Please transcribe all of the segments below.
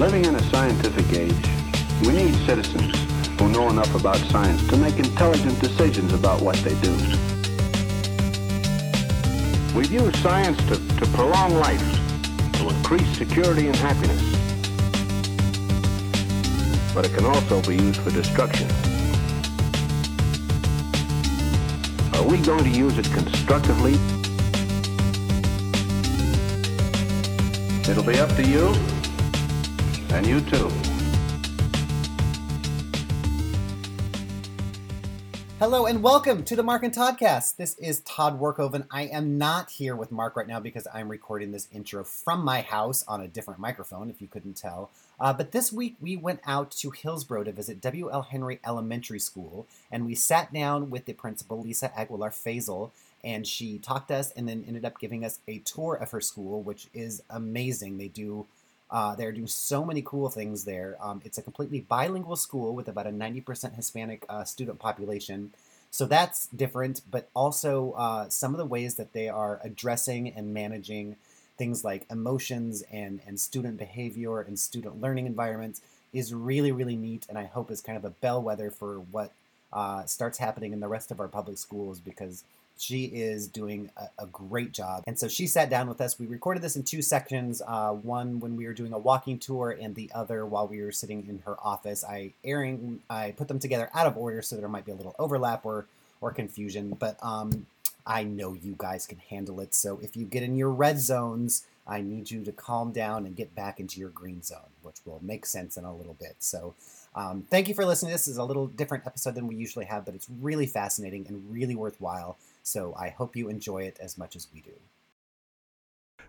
Living in a scientific age, we need citizens who know enough about science to make intelligent decisions about what they do. We've used science to, to prolong life, to increase security and happiness. But it can also be used for destruction. Are we going to use it constructively? It'll be up to you, and you too. Hello and welcome to the Mark and Toddcast. This is Todd Workoven. I am not here with Mark right now because I'm recording this intro from my house on a different microphone, if you couldn't tell. Uh, but this week we went out to Hillsboro to visit W.L. Henry Elementary School, and we sat down with the principal, Lisa Aguilar Faisal, and she talked to us and then ended up giving us a tour of her school, which is amazing. They do uh, they're doing so many cool things there. Um, it's a completely bilingual school with about a 90% Hispanic uh, student population. So that's different, but also uh, some of the ways that they are addressing and managing things like emotions and, and student behavior and student learning environments is really, really neat. And I hope is kind of a bellwether for what uh, starts happening in the rest of our public schools because she is doing a, a, great job. And so she sat down with us. We recorded this in two sections uh, one when we were doing a walking tour, and the other while we were sitting in her office. I airing, I put them together out of order so there might be a little overlap or, or confusion, but um, I know you guys can handle it. So if you get in your red zones, I need you to calm down and get back into your green zone, which will make sense in a little bit. So um, thank you for listening. This is a little different episode than we usually have, but it's really fascinating and really worthwhile. So I hope you enjoy it as much as we do.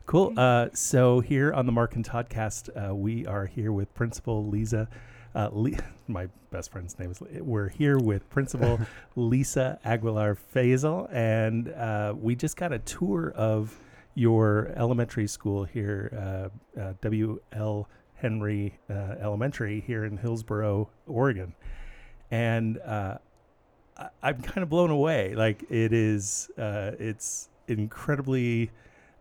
Cool. Uh, so here on the Mark and Toddcast, uh, we are here with Principal Lisa. Uh, Le- my best friend's name is. We're here with Principal Lisa Aguilar Faisal, and uh, we just got a tour of your elementary school here, uh, uh, W.L. Henry Elementary here in Hillsboro, Oregon, and I, am kind of blown away. Like it is, uh, it's incredibly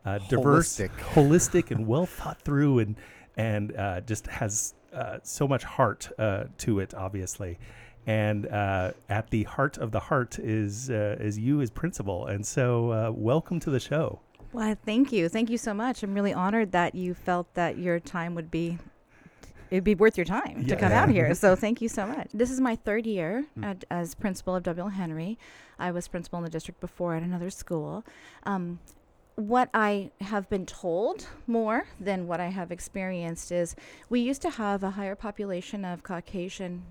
uh, diverse, holistic, holistic, and well thought through, and and uh, just has uh, so much heart uh, to it, obviously. And uh, at the heart of the heart is is you as principal, and so welcome to the show. Well, thank you, thank you so much. I'm really honored that you felt that your time would be it'd be worth your time yeah. to come out here. So thank you so much. This is my third year mm. at, as principal of W. Henry. I was principal in the district before at another school. Um, what I have been told more than what I have experienced is we used to have a higher population of Caucasian.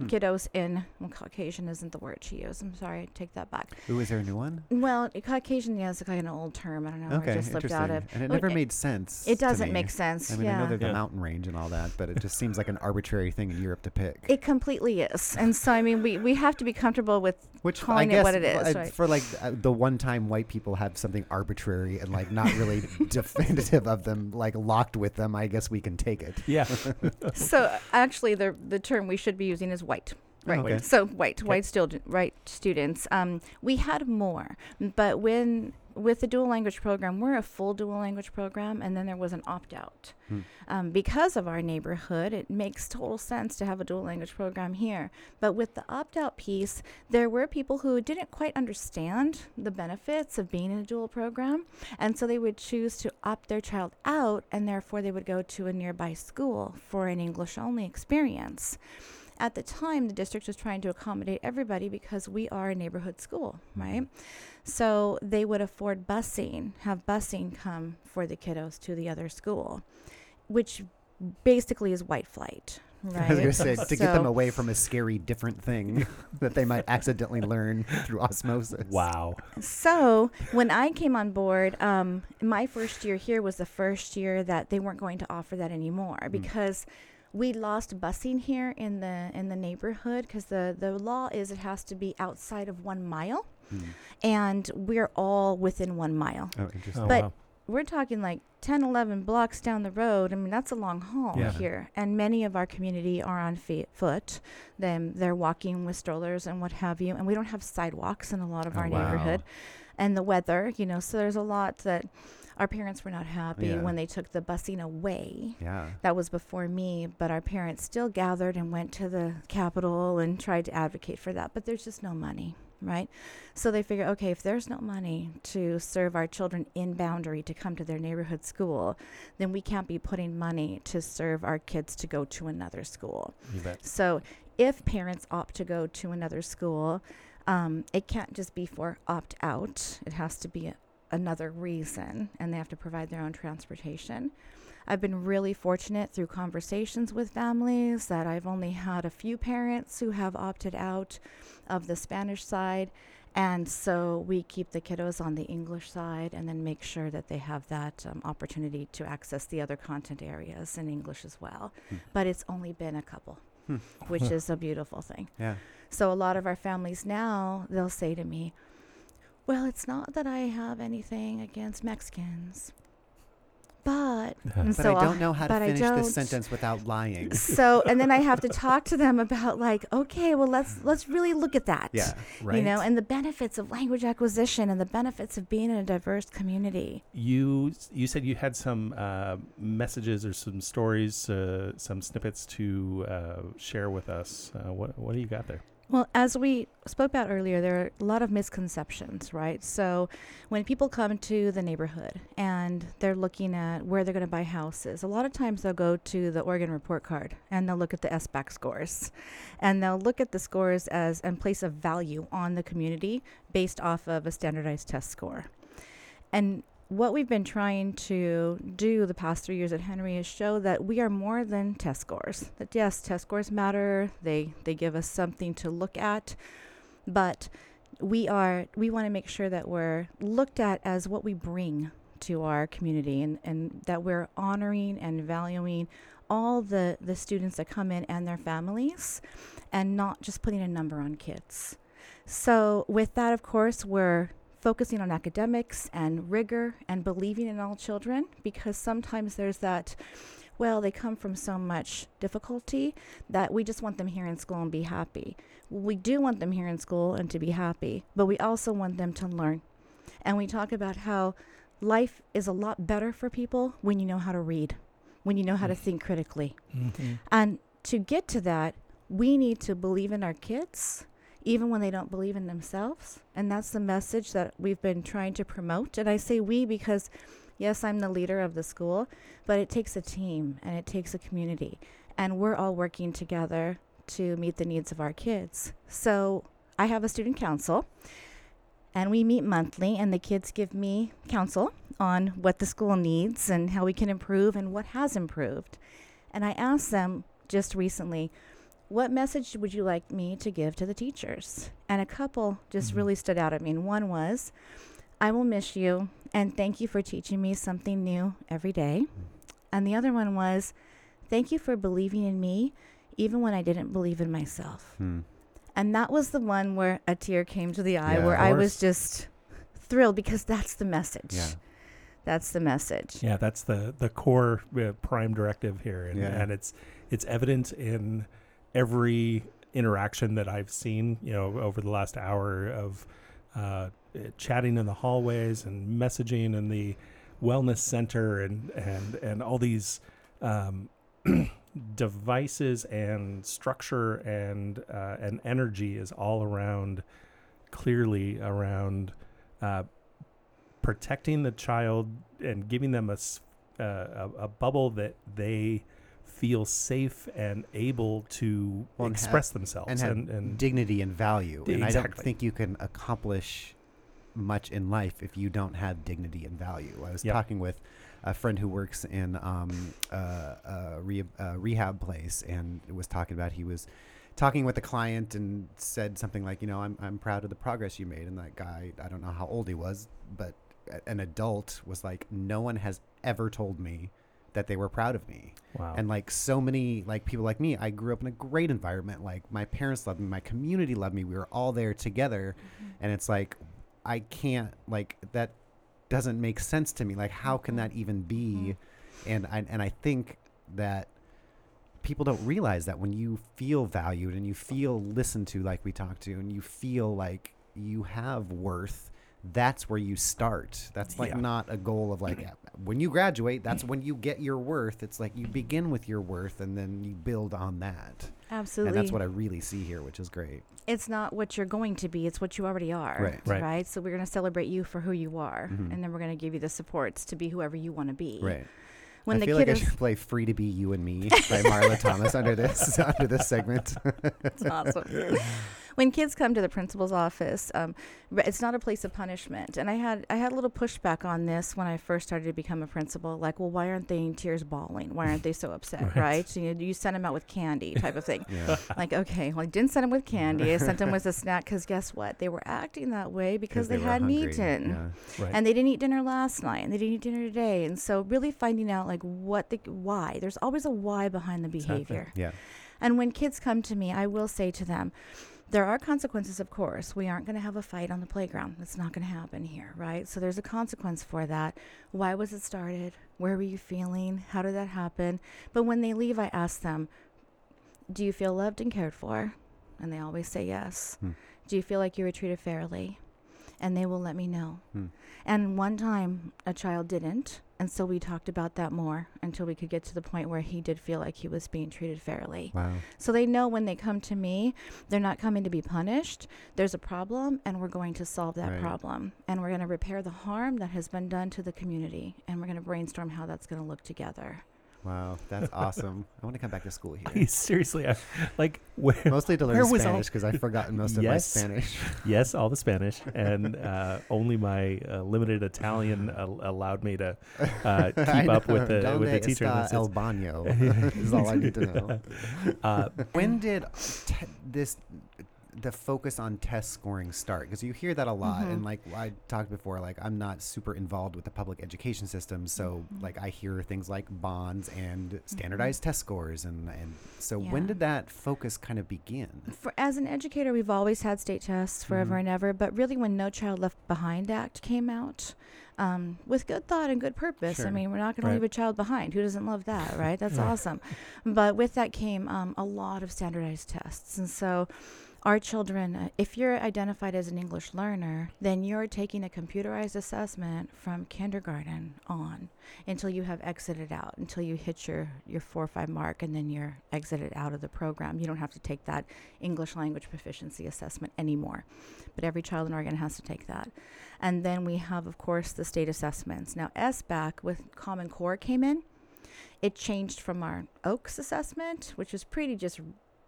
Hmm. kiddos in well, Caucasian isn't the word she used. I'm sorry, I take that back. Ooh, is there a new one? Well, Caucasian yeah, is kind of an old term. I don't know. Okay, I just slipped out of. And it never it, made sense. It doesn't make sense. I mean, yeah. I know there's yeah. the mountain range and all that, but it just seems like an arbitrary thing in Europe to pick. It completely is, and so I mean, we we have to be comfortable with which calling I guess it what it is. right? For like uh, the one time white people have something arbitrary and like not really definitive of them, like locked with them, I guess we can take it. Yeah. so actually, the the term we should be using is white. Right. Okay. So white, okay. white student, white students. Um, we had more, but when with the dual language program, we're a full dual language program, and then there was an opt out. Hmm. Um, because of our neighborhood, it makes total sense to have a dual language program here. But with the opt out piece, there were people who didn't quite understand the benefits of being in a dual program, and so they would choose to opt their child out, and therefore they would go to a nearby school for an English only experience at the time, the district was trying to accommodate everybody because we are a neighborhood school, mm-hmm. right? So they would afford busing, have busing come for the kiddos to the other school, which basically is white flight. Right. I was going to say to so get them away from a scary different thing that they might accidentally learn through osmosis. Wow. So when I came on board, um, my first year here was the first year that they weren't going to offer that anymore mm. Because we lost busing here in the in the neighborhood because the the law is it has to be outside of one mile, mm. and we're all within one mile. Oh, interesting. Oh, but wow. we're talking like 10, 11 blocks down the road. I mean, that's a long haul yeah. here, and many of our community are on feet, foot. Them they're walking with strollers and what have you, and we don't have sidewalks in a lot of oh, our wow. neighborhood, and the weather, you know. So there's a lot that our parents were not happy Yeah. when they took the busing away. Yeah. That was before me, but our parents still gathered and went to the Capitol and tried to advocate for that. But there's just no money, right? So they figure, okay, if there's no money to serve our children in boundary to come to their neighborhood school, then we can't be putting money to serve our kids to go to another school. You bet. So if parents opt to go to another school, um, it can't just be for opt out. It has to be another reason, and they have to provide their own transportation. I've been really fortunate through conversations with families that I've only had a few parents who have opted out of the Spanish side. And so we keep the kiddos on the English side and then make sure that they have that um, opportunity to access the other content areas in English as well. But it's only been a couple, Hmm. which is a beautiful thing. Yeah. So a lot of our families now, they'll say to me, well, it's not that I have anything against Mexicans, but and But so I don't know how to finish this sentence without lying. So and then I have to talk to them about like, okay, well let's let's really look at that. Yeah. Right. You know, and the benefits of language acquisition and the benefits of being in a diverse community. you you said you had some uh, messages or some stories, uh, some snippets to uh, share with us. Uh, what what do you got there? Well, as we spoke about earlier, there are a lot of misconceptions, right? So, when people come to the neighborhood and they're looking at where they're going to buy houses, a lot of times they'll go to the Oregon report card and they'll look at the SBAC scores. And they'll look at the scores as and place a value on the community based off of a standardized test score. And what we've been trying to do the past three years at Henry is show that we are more than test scores. That yes, test scores matter. They they give us something to look at, but we are we want to make sure that we're looked at as what we bring to our community and, and that we're honoring and valuing all the, the students that come in and their families and not just putting a number on kids. So with that of course we're focusing on academics and rigor and believing in all children because sometimes there's that well they come from so much difficulty that we just want them here in school and be happy. We do want them here in school and to be happy but we also want them to learn. And we talk about how life is a lot better for people when you know how to read when you know how to mm-hmm. think critically. Mm-hmm. And to get to that, we need to believe in our kids, even when they don't believe in themselves. And that's the message that we've been trying to promote. And I say we because, yes, I'm the leader of the school, but it takes a team and it takes a community. And we're all working together to meet the needs of our kids. So I have a student council. And we meet monthly, and the kids give me counsel on what the school needs and how we can improve and what has improved. And I asked them just recently, what message would you like me to give to the teachers? And a couple just Mhm. really stood out at me. And one was, I will miss you and thank you for teaching me something new every day. And the other one was, thank you for believing in me even when I didn't believe in myself. Hmm. And that was the one where a tear came to the eye, Yeah, where I was just thrilled because that's the message. Yeah. That's the message. Yeah, that's the the core uh, prime directive here, and, Yeah. and it's it's evident in every interaction that I've seen. You know, over the last hour of uh, chatting in the hallways and messaging in the wellness center, and and and all these. Um, devices and structure and uh, and energy is all around clearly around uh, protecting the child and giving them a, uh, a, a bubble that they feel safe and able to and have- express themselves and have and, and dignity and value. And I don't think you can accomplish much in life if you don't have dignity and value. I was Yep. talking with a friend who works in um, uh, a re- uh, rehab place and was talking about he was talking with a client and said something like, you know, I'm, I'm proud of the progress you made. And that guy, I don't know how old he was, but an adult was like, no one has ever told me that they were proud of me. Wow. And like so many like people like me i grew up in a great environment. Like my parents loved me my community loved me we were all there together. Mm-hmm. And it's like i can't like that doesn't make sense to me. Like how can mm-hmm. that even be? Mm-hmm. And i and i think that people don't realize that when you feel valued and you feel listened to like we talked to and you feel like you have worth that's where you start. That's like Yeah. not a goal of like when you graduate, that's when you get your worth. It's like you begin with your worth and then you build on that. Absolutely. And that's what I really see here, which is great. it's not what you're going to be, it's what you already are. Right. Right. Right. So we're going to celebrate you for who you are. Mhm. And then we're going to give you the supports to be whoever you want to be. Right. When I the feel kid like I is should play "Free to Be You and Me" by Marlo Thomas under this under this segment. That's awesome. when kids come to the principal's office, um, it's not a place of punishment. And I had I had a little pushback on this when I first started to become a principal. Like, well, why aren't they in tears bawling? Why aren't they so upset? Right. right? So, you, know, you send them out with candy, type of thing. yeah. like, okay, well, I didn't send them with candy. I sent them with a snack because guess what? They were acting that way because they, were hadn't hungry. eaten. Yeah. Right. And they didn't eat dinner last night, and they didn't eat dinner today, and so really finding out like what the why. There's always a why behind the Exactly. behavior. Yeah. And when kids come to me, I will say to them, there are consequences, of course. We aren't going to have a fight on the playground. That's not going to happen here, right? So there's a consequence for that. Why was it started? Where were you feeling? How did that happen? But when they leave, I ask them, do you feel loved and cared for? And they always say yes. Hmm. Do you feel like you were treated fairly? And they will let me know. Hmm. And one time a child didn't. And so we talked about that more until we could get to the point where he did feel like he was being treated fairly. Wow. So they know when they come to me, they're not coming to be punished. There's a problem, and we're going to solve that Right. problem. And we're going to repair the harm that has been done to the community. And we're going to brainstorm how that's going to look together. Wow. That's awesome. I want to come back to school here. seriously, I, like where? Mostly to learn Spanish because I've forgotten most of my Spanish. yes, all the Spanish, and uh, only my uh, limited Italian uh, allowed me to uh, keep up know. with the Donde with the teacher. está el baño is all I need to know. Uh, when did te- this the focus on test scoring start because you hear that a lot Mhm. and like i talked before like i'm not super involved with the public education system so Mhm. like i hear things like bonds and standardized test scores and and so when Mm-hmm. Did that focus kind of begin For, as an educator, we've always had state tests forever Mhm. and ever. But really, when No Child Left Behind Act came out, um, with good thought and good purpose. I mean, we're not going Right. to leave a child behind. Who doesn't love that, right? That's Right. awesome. But with that came um, a lot of standardized tests, and so. Our children, uh, if you're identified as an English learner, then you're taking a computerized assessment from kindergarten on until you have exited out, until you hit your, your four or five mark, and then you're exited out of the program. You don't have to take that English language proficiency assessment anymore. But every child in Oregon has to take that. And then we have, of course, the state assessments. Now, SBAC with Common Core came in. It changed from our OAKS assessment, which was pretty just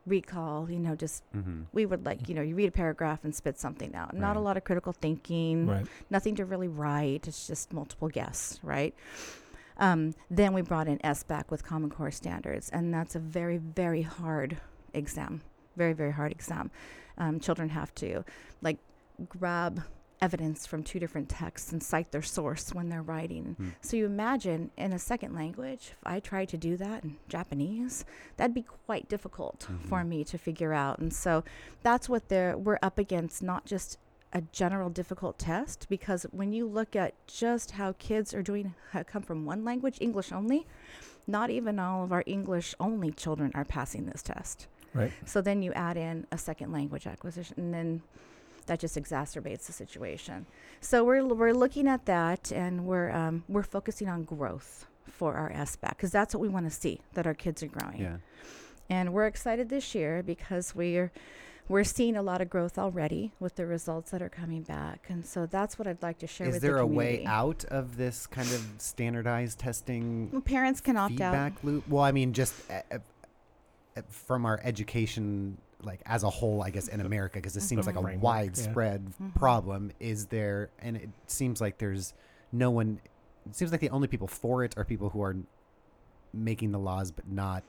recall, you know, just mm-hmm. we would like, you know, you read a paragraph and spit something out. Not a lot of critical thinking right. nothing to really write. It's just multiple guess, right? Um, then we brought in SBAC with Common Core standards, and that's a very, very hard exam. Very, very hard exam. Um, children have to like grab evidence from two different texts and cite their source when they're writing. Hmm. So you imagine in a second language, if I tried to do that in Japanese, that'd be quite difficult for Mhm. me to figure out. And so that's what they're we're up against, not just a general difficult test, because when you look at just how kids are doing come from one language, English only, not even all of our English only children are passing this test. Right. So then you add in a second language acquisition, and then that just exacerbates the situation. So we're we're looking at that, and we're um, we're focusing on growth for our SBAC because that's what we want to see that our kids are growing. yeah And we're excited this year because we're we're seeing a lot of growth already with the results that are coming back, and so that's what I'd like to share with you. is there the a way out of this kind of standardized testing Well, parents can opt out. feedback loop well i mean just uh, uh, from our education like as a whole i guess in america because it seems like a Mhm. Framework, yeah. widespread Mhm. problem is there and it seems like there's no one it seems like the only people for it are people who are making the laws but not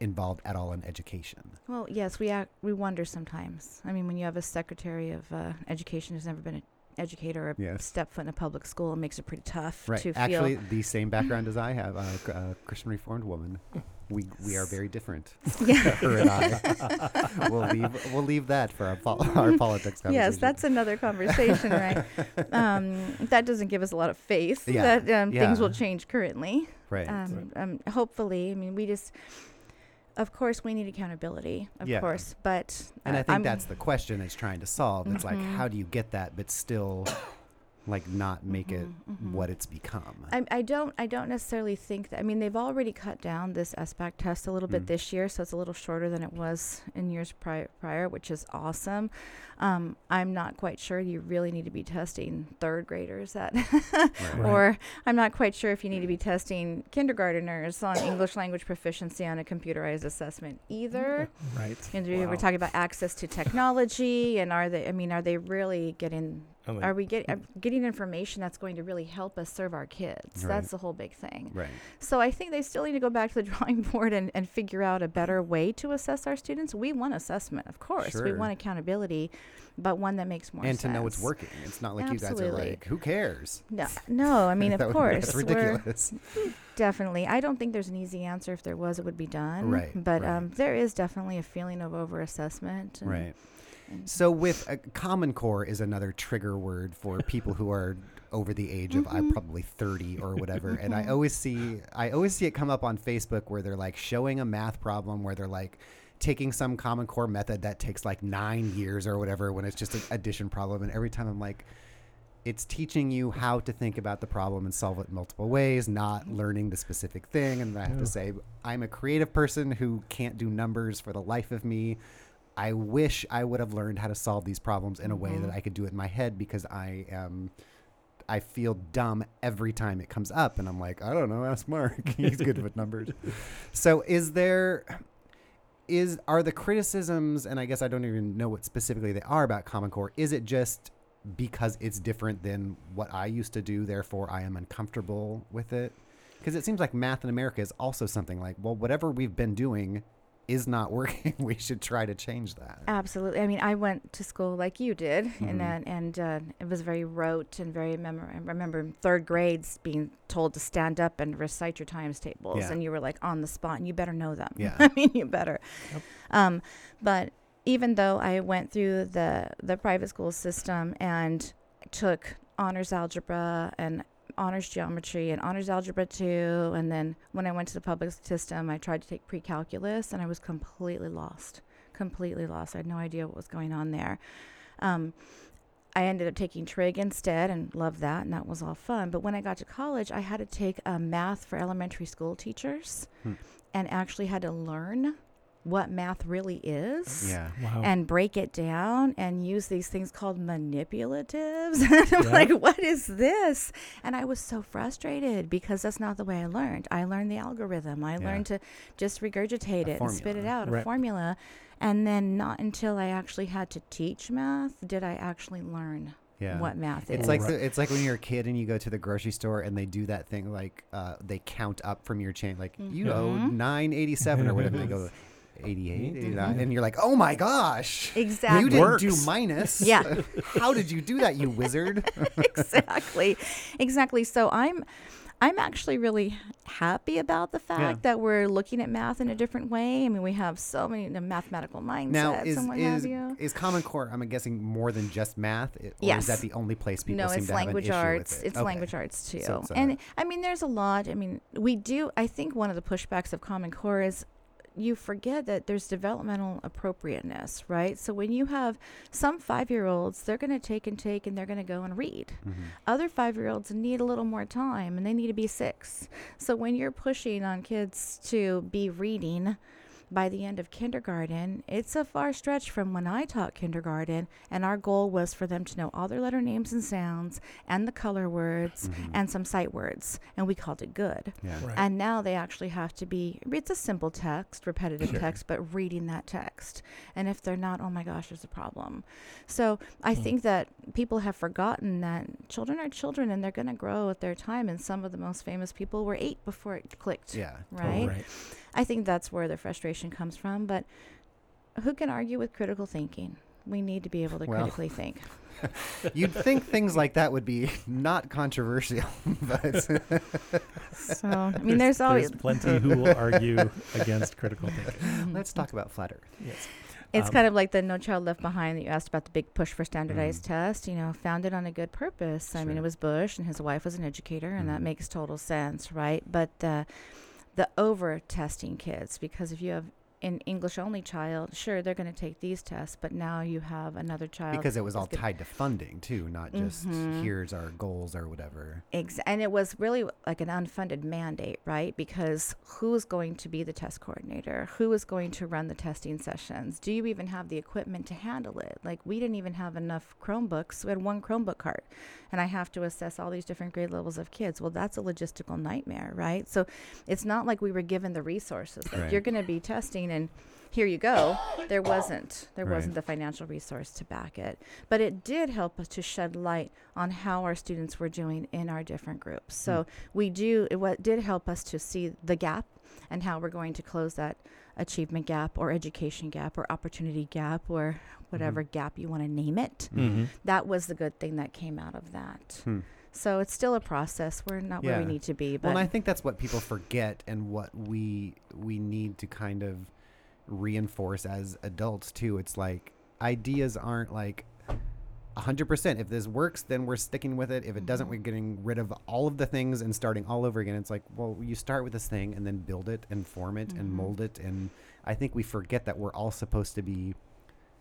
involved at all in education Well, yes, we act, we wonder sometimes. I mean, when you have a secretary of uh, education who's never been an educator or Yes. stepped foot in a public school, it makes it pretty tough right to actually the same background as i have uh, c- a christian reformed woman we we are very different Yeah. her and i we'll leave we'll leave that for our, pol- our politics conversation Yes, that's another conversation, right? Um, that doesn't give us a lot of faith Yeah, that um, things will change currently. right Um, um, hopefully, I mean, we just, of course, we need accountability, of Yeah. course, but And uh, I think I'm- that's the question it's trying to solve. It's like, Mhm. how do you get that, but still like not make it Mhm, mhm. what it's become. I, I don't I don't necessarily think that I mean they've already cut down this SBAC test a little bit Mm. this year, so it's a little shorter than it was in years prior, prior which is awesome. Um, I'm not quite sure you really need to be testing third graders at or I'm not quite sure if you need to be testing kindergarteners on English language proficiency on a computerized assessment either. Right. And we Wow. were talking about access to technology and are they I mean are they really getting Oh, like- are we get, uh, getting information that's going to really help us serve our kids? Right. That's the whole big thing. Right. So I think they still need to go back to the drawing board and, and figure out a better way to assess our students. We want assessment, of course. Sure. We want accountability, but one that makes more and sense. And to know it's working. It's not like you guys are like, who cares? No, no. I mean, of course, That's ridiculous. definitely. I don't think there's an easy answer. If there was, it would be done. Right, But right. Um, there is definitely a feeling of overassessment. and- Right. So with a Common Core is another trigger word for people who are over the age of I'm Mhm. probably 30 or whatever. And I Mhm. always see I always see it come up on Facebook where they're like showing a math problem where they're like taking some Common Core method that takes like 9 years or whatever when it's just an addition problem and every time I'm like it's teaching you how to think about the problem and solve it multiple ways, not learning the specific thing. And I have to say, I'm a creative person who can't do numbers for the life of me. I wish I would have learned how to solve these problems in a way that Mhm. I could do it in my head because I am. I feel dumb every time it comes up, and I'm like, I don't know. Ask Mark. He's good with numbers. So, is there, is are the criticisms, and I guess I don't even know what specifically they are about Common Core. Is it just because it's different than what I used to do, therefore I am uncomfortable with it? Because it seems like math in America is also something like, well, whatever we've been doing is not working. we should try to change that. Absolutely. I mean, I went to school like you did, Mhm. and then and uh, it was very rote and very memor. I remember in third grades being told to stand up and recite your times tables, Yeah. and you were like on the spot, and you better know them. Yeah. I mean, you better. Yep. Um, but even though I went through the the private school system and took honors algebra and honors geometry and honors algebra 2 and then when I went to the public system I tried to take pre-calculus and I was completely lost completely lost. I had no idea what was going on there. Um, I ended up taking trig instead and loved that and that was all fun. But when I got to college I had to take a math for elementary school teachers Hmm. and actually had to learn what math really is Yeah. Wow. and break it down and use these things called manipulatives. and I'm Yeah. like, what is this? And I was so frustrated because that's not the way I learned. I learned the algorithm. I Yeah. learned to just regurgitate A it and spit it formula. out, a formula. And then not until I actually had to teach math did I actually learn Yeah. what math It's is. like Right. the, it's like when you're a kid and you go to the grocery store and they do that thing like uh, they count up from your chain like you owe nine eighty seven or whatever they go 88 Mhm. 89 and you're like oh my gosh exactly. you didn't do minus. Yeah. how did you do that you wizard? Exactly. Exactly. So i'm i'm actually really happy about the fact that we're looking at math in a different way. I mean we have so many the mathematical mindsets now is and what is, have you. is common core i'm guessing more than just math? I- or Yes. is that the only place people no seem it's to have an language issue arts. with it? it's Okay. language arts too. So it's a- and i mean there's a lot. I mean we do i think one of the pushbacks of common core is you forget that there's developmental appropriateness right so when you have some five year olds they're going to take and take and they're going to go and read Mhm. other five year olds need a little more time and they need to be six. So when you're pushing on kids to be reading by the end of kindergarten, it's a far stretch from when I taught kindergarten, and our goal was for them to know all their letter names and sounds and the color words Mhm. and some sight words, and we called it good. yeah Right. And now they actually have to be, it's a simple text, repetitive Sure. text, but reading that text. And if they're not, oh my gosh, there's a problem. So I Hmm. think that people have forgotten that children are children and they're going to grow at their time. And some of the most famous people were eight before it clicked. yeah Right? right. I think that's where the frustration comes from. But who can argue with critical thinking? We need to be able to Well. critically think. you'd think things like that would be not controversial but So, I mean, there's always. plenty who will argue against critical thinking. let's talk about flat earth Yes. It's Um, kind of like the No Child Left Behind that you asked about the big push for standardized tests. You know, founded on a good purpose. I mean, it was Bush and his wife was an educator, and that Mhm. makes total sense, right? But the the over testing kids because if you have an English only child, sure, they're going to take these tests, but now you have another child. because it was all tied to funding too, not just Mhm. here's our goals or whatever. Ex- and it was really like an unfunded mandate, right? Because who's going to be the test coordinator? Who is going to run the testing sessions? Do you even have the equipment to handle it? Like, we didn't even have enough Chromebooks. We had one Chromebook cart, and I have to assess all these different grade levels of kids. Well, that's a logistical nightmare, right? So it's not like we were given the resources. Like, Right. you're going to be testing, and here you go. There wasn't. There Right. wasn't the financial resource to back it. But it did help us to shed light on how our students were doing in our different groups. So we do it what did help us to see the gap and how we're going to close that achievement gap or education gap or opportunity gap or whatever gap you want to name it. Mm-hmm. That was the good thing that came out of that. Hmm. So it's still a process. We're not where we need to be, but Well, and I think that's what people forget, and what we we need to kind of reinforce as adults too. It's like ideas aren't like hundred percent. If this works, then we're sticking with it. If it doesn't, Mhm. we're getting rid of all of the things and starting all over again. It's like, well, you start with this thing and then build it and form it and Mhm. mold it. And I think we forget that we're all supposed to be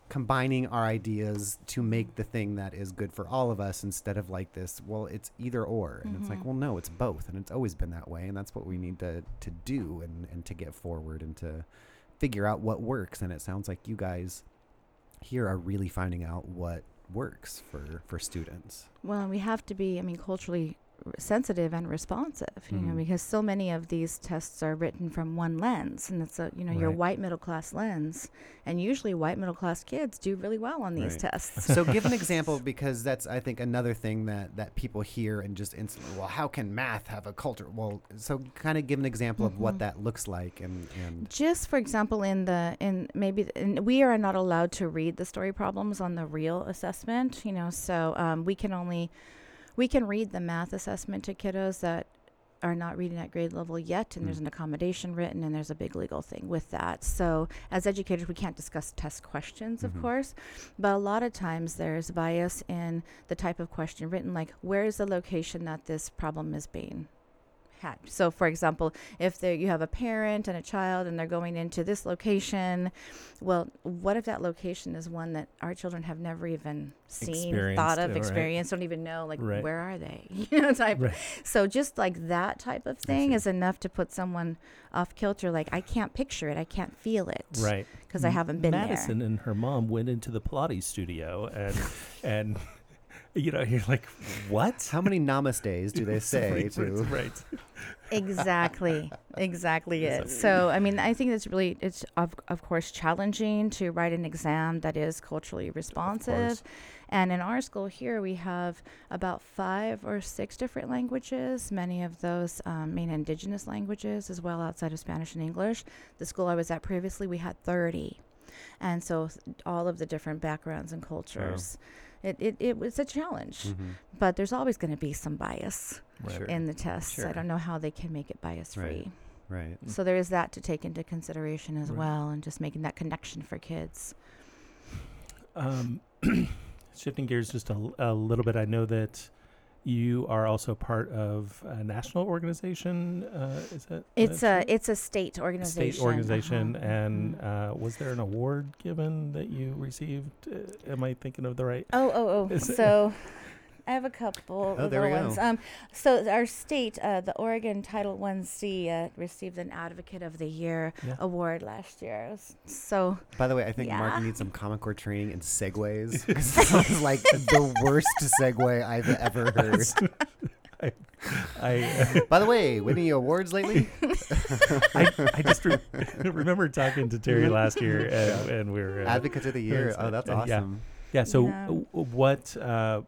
combining our ideas to make the thing that is good for all of us instead of like this well it's either or and it's like Mhm. well no it's both and it's always been that way and that's what we need to to do and and to get forward and to figure out what works and it sounds like you guys here are really finding out what works for for students. Well, we have to be, I mean, culturally sensitive and responsive, you know, Mhm. because so many of these tests are written from one lens, and it's a, you know, your white middle class lens, and usually white middle class kids do really well on these Right. tests. so give an example because that's i think another thing that that people hear and just instantly well how can math have a culture well so kind of give an example of what Mhm. that looks like and and Just for example, in the in maybe th- in, we are not allowed to read the story problems on the real assessment, you know, so um, we can only we can read the math assessment to kiddos that are not reading at grade level yet, and there's Mm. an accommodation written, and there's a big legal thing with that. So, as educators, we can't discuss test questions, of Mhm. course, but a lot of times there's bias in the type of question written, like where is the location that this problem is being had. So, for example, if you have a parent and a child and they're going into this location, well, what if that location is one that our children have never even seen, thought of, it, right. experienced, don't even know, like Right. where are they? you know, type. Right. So just like that type of thing is enough to put someone off kilter. Like I can't picture it, I can't feel it, Right. Because I haven't been Madison there. Madison and her mom went into the Pilates studio and and you know you're like what? how many namastes do they say right, to right. exactly. Exactly it. so i mean i think it's really it's of, of course challenging to write an exam that is culturally responsive. and in our school here we have about five or six different languages many of those um, main indigenous languages as well outside of spanish and english. The school i was at previously we had 30 and so th- all of the different backgrounds and cultures it, it, it was a challenge Mhm. but there's always going to be some bias Right. In the tests. I don't know how they can make it bias free. right So there is that to take into consideration as Right. well, and just making that connection for kids. Um, shifting gears just a, l- a little bit, I know that you are also part of a national organization. Uh, is it? It's a it's a state organization. state organization, uh-huh. and Mhm. uh, was there an award given that you received? Uh, am I thinking of the right? oh oh oh. Is So I have a couple Oh, of there we little go. ones. Um, so our state, uh, the Oregon Title One C, uh, received an Advocate of the Year Yeah. award last year. So by the way i think mark needs some common core training in segues because this was like the worst segue i've ever heard I, I, by the way winning awards lately I, I just re- remember talking to Terry last year, and, and we were uh, advocate of the year oh that's uh, yeah. awesome yeah. So Yeah. w- what? Uh,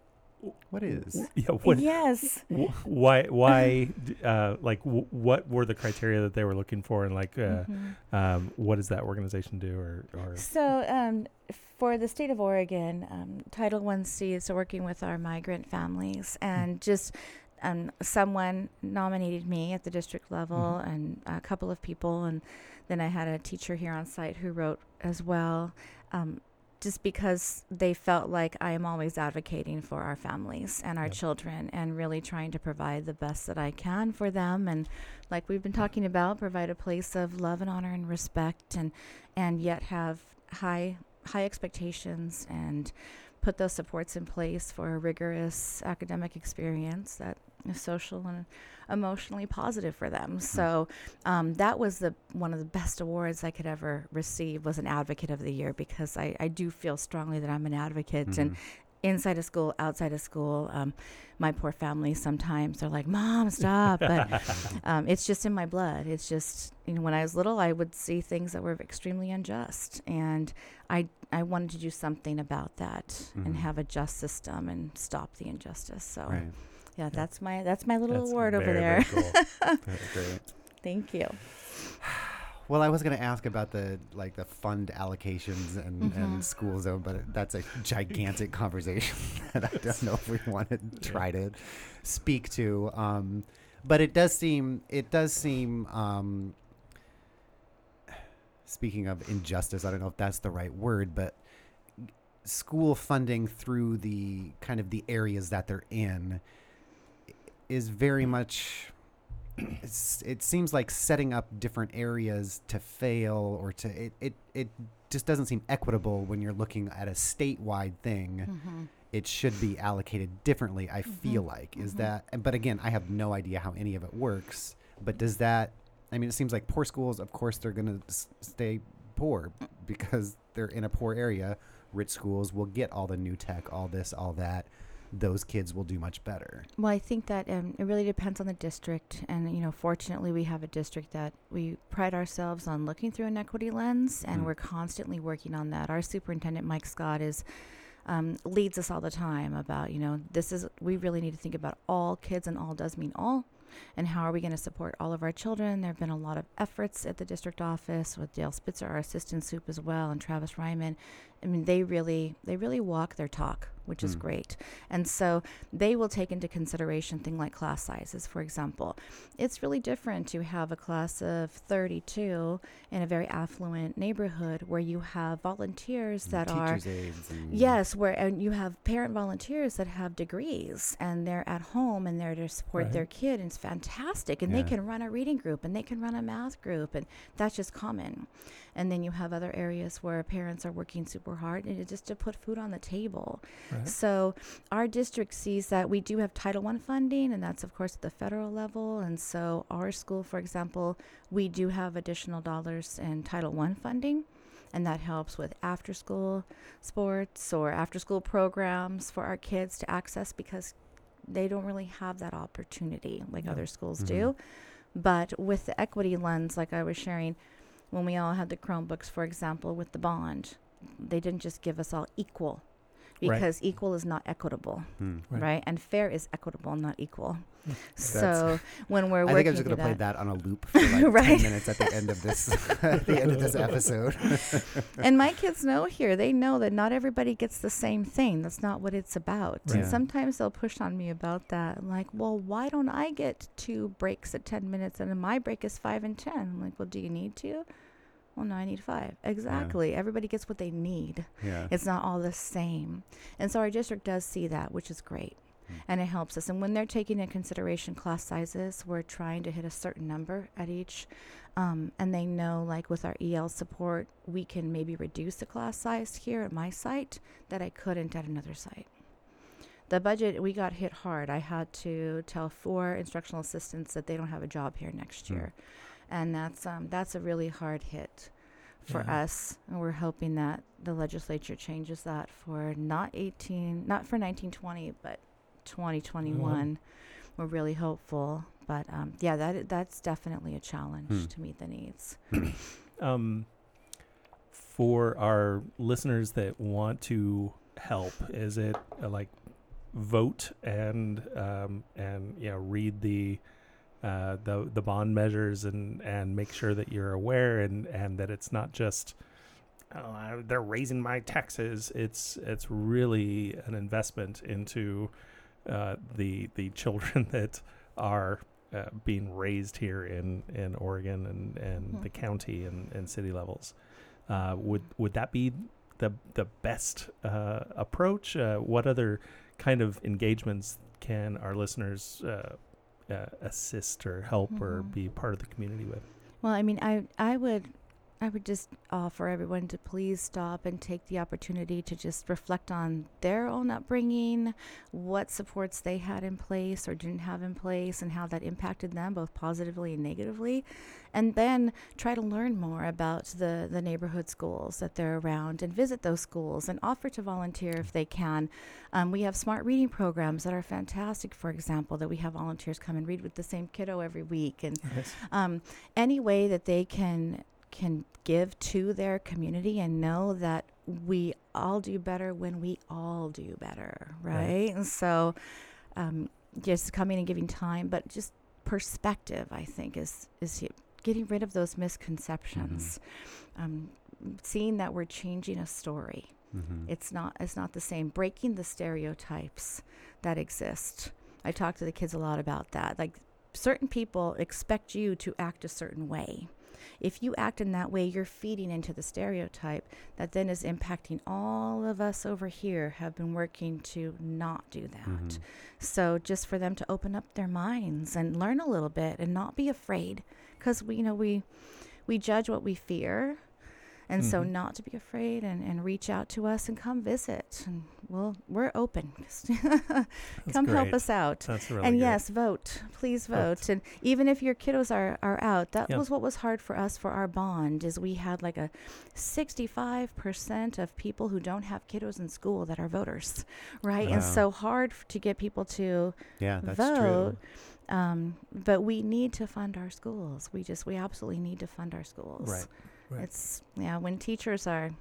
what is yeah, what? yes. why? Why? Uh, like, w- what were the criteria that they were looking for, and like, uh, Mhm. um, what does that organization do, or, or So, um, for the state of Oregon, um, Title One C is working with our migrant families, and just um, someone nominated me at the district level, Mhm. and a couple of people, and then I had a teacher here on site who wrote as well. Just because they felt like I am always advocating for our families and our Yep. children and really trying to provide the best that I can for them and like we've been talking about provide a place of love and honor and respect and and yet have high high expectations and put those supports in place for a rigorous academic experience that social and emotionally positive for them. So um, that was the one of the best awards I could ever receive was an advocate of the year because I, I do feel strongly that I'm an advocate and inside of school, outside of school, um, my poor family sometimes they're like, "Mom, stop!" But um, it's just in my blood. It's just you know when I was little, I would see things that were extremely unjust, and I I wanted to do something about that and Mhm. have a just system and stop the injustice. So Right. Yeah, that's my that's my little That's award over there. cool. Great. Thank you. Well, I was going to ask about the like the fund allocations and, Mhm. and school zone, but that's a gigantic conversation that I don't know if we want to try to speak to. Um, but it does seem it does seem. Um, speaking of injustice, I don't know if that's the right word, but school funding through the kind of the areas that they're in is very much it's, it seems like setting up different areas to fail or to it, it it just doesn't seem equitable when you're looking at a statewide thing Mm-hmm. it should be allocated differently i feel Mhm. like is Mhm. that but again i have no idea how any of it works but does that i mean it seems like poor schools of course they're going to s- stay poor because they're in a poor area rich schools will get all the new tech all this all that those kids will do much better Well, I think that um, it really depends on the district, and you know, fortunately, we have a district that we pride ourselves on looking through an equity lens, and Mm. we're constantly working on that. Our superintendent, Mike Scott, is um, leads us all the time about you know this is we really need to think about all kids, and all does mean all. And how are we going to support all of our children? There have been a lot of efforts at the district office with Dale Spitzer, our assistant soup as well, and Travis Ryman. I mean, they really, they really walk their talk, which is Mm. great. And so they will take into consideration things like class sizes, for example. It's really different to have a class of 32 in a very affluent neighborhood where you have volunteers that are Yes, where and you have parent volunteers that have degrees and they're at home and they're to support their kid and it's fantastic and Yeah. they can run a reading group and they can run a math group and that's just common. And then you have other areas where parents are working super hard and it's just to put food on the table. Right. So our district sees that we do have Title I funding, and that's of course at the federal level. And so our school, for example, we do have additional dollars in Title I funding, and that helps with after-school sports or after-school programs for our kids to access because they don't really have that opportunity like other schools Mhm. do. But with the equity lens, like I was sharing, when we all had the Chromebooks, for example, with the bond, they didn't just give us all equal Right. because equal is not equitable, Hmm. Right. right. And fair is equitable, not equal. So when we're I working think I'm just through gonna play that, that on a loop for like Right. ten minutes at the end of this at the end of this episode. and my kids know here, they know that not everybody gets the same thing. That's not what it's about. Right. And Yeah. sometimes they'll push on me about that. I'm like, well, why don't I get two breaks at 10 minutes and then my break is five and 10? I'm like, well, do you need to? Well, no, I need five. Exactly. Everybody gets what they need. yeah. It's not all the same. And so our district does see that, which is great. Mm. And it helps us. And when they're taking in consideration class sizes, we're trying to hit a certain number at each. Um, and they know, like with our EL support, we can maybe reduce the class size here at my site that I couldn't at another site. The budget, we got hit hard. I had to tell four instructional assistants that they don't have a job here next Hmm. year. And that's um, that's a really hard hit for Yeah. us. And we're hoping that the legislature changes that for not 18, not for 1920, but 2021. We're really hopeful. But um, yeah, that i- that's definitely a challenge Hmm. to meet the needs. um, for our listeners that want to help, is it uh, like vote and um, and know read the uh, the the bond measures and and make sure that you're aware and and that it's not just oh, I- they're raising my taxes. It's it's really an investment into uh, the the children that are uh, being raised here in, in Oregon and, and Mhm. the county and, and city levels. Uh, would would that be the the best uh, approach? Uh, what other kind of engagements can our listeners uh, assist or help or Mhm. be part of the community with? Well, I mean, I I would I would just offer everyone to please stop and take the opportunity to just reflect on their own upbringing, what supports they had in place or didn't have in place, and how that impacted them both positively and negatively, and then try to learn more about the the neighborhood schools that they're around and visit those schools and offer to volunteer if they can. Um, we have smart reading programs that are fantastic. For example, that we have volunteers come and read with the same kiddo every week and um, any way that they can can give to their community and know that we all do better when we all do better right, Right. and so um, just coming and giving time but just perspective i think is is getting rid of those misconceptions. Um, seeing that we're changing a story. Mm-hmm. it's not it's not the same. Breaking the stereotypes that exist. I talk to the kids a lot about that. Like certain people expect you to act a certain way if you act in that way you're feeding into the stereotype that then is impacting all of us over here have been working to not do that Mhm. so just for them to open up their minds and learn a little bit and not be afraid because we you know we we judge what we fear and so Mhm. not to be afraid and, and reach out to us and come visit and we'll we're open come help us out That's really and great. yes vote please Vote. vote and even if your kiddos are, are out that Yeah. was what was hard for us for our bond is we had like a 65% of people who don't have kiddos in school that are voters right and so hard f- to get people to Yeah, that's vote true. um, but we need to fund our schools we just we absolutely need to fund our schools Right. Right. it's yeah when teachers are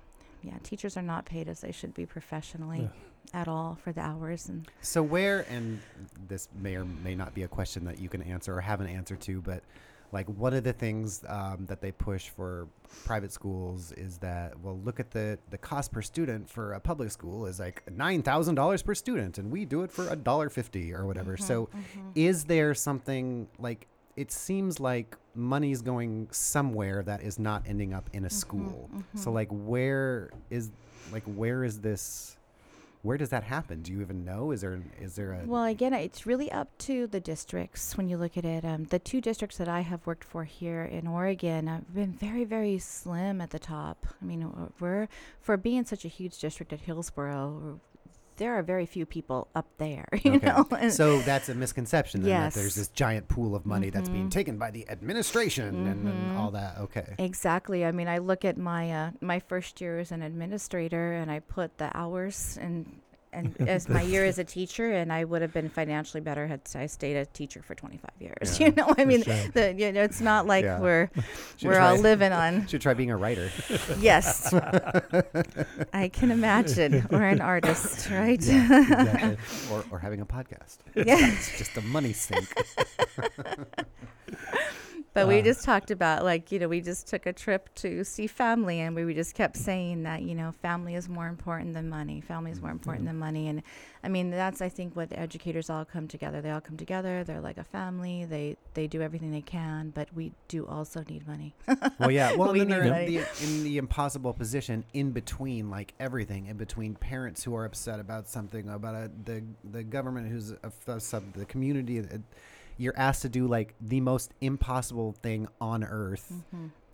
yeah teachers are not paid as they should be professionally at all for the hours and So where, and this may or may not be a question that you can answer or have an answer to, but like one of the things um, that they push for private schools is that well, look at the the cost per student for a public school is like nine thousand dollars per student, and we do it for a dollar fifty or whatever. So is there something like? It seems like money's going somewhere that is not ending up in a school. So like where is like where is this where does that happen? Do you even know? Is there is there a Well, again, it's really up to the districts when you look at it. Um, the two districts that I have worked for here in Oregon have been very, very slim at the top. I mean, we're for being such a huge district at Hillsboro. There are very few people up there, you Okay. know. so that's a misconception then that there's this giant pool of money that's being Mhm. taken by the administration and, and Mhm. all that. Okay. Exactly. I mean, I look at my uh, my first year as an administrator, and I put the hours and and as my year as a teacher, and I would have been financially better had I stayed a teacher for 25 years. Yeah, you know, I mean, sure. the, you know, it's not like Yeah. we're Should we're all living on. Should try being a writer. Yes, I can imagine, or an artist, right? exactly. or, or having a podcast. Yeah. It's just a money sink. But we Uh, just talked about like you know we just took a trip to see family and we, we just kept saying that you know family is more important than money. Family is more important than money, and I mean that's I think what the educators all come together. They all come together. They're like a family. They they do everything they can, but we do also need money. Well, yeah. Well, we then they're in the, in the impossible position in between, like everything, in between parents who are upset about something, about a, the the government who's sub the community. You're asked to do like the most impossible thing on earth,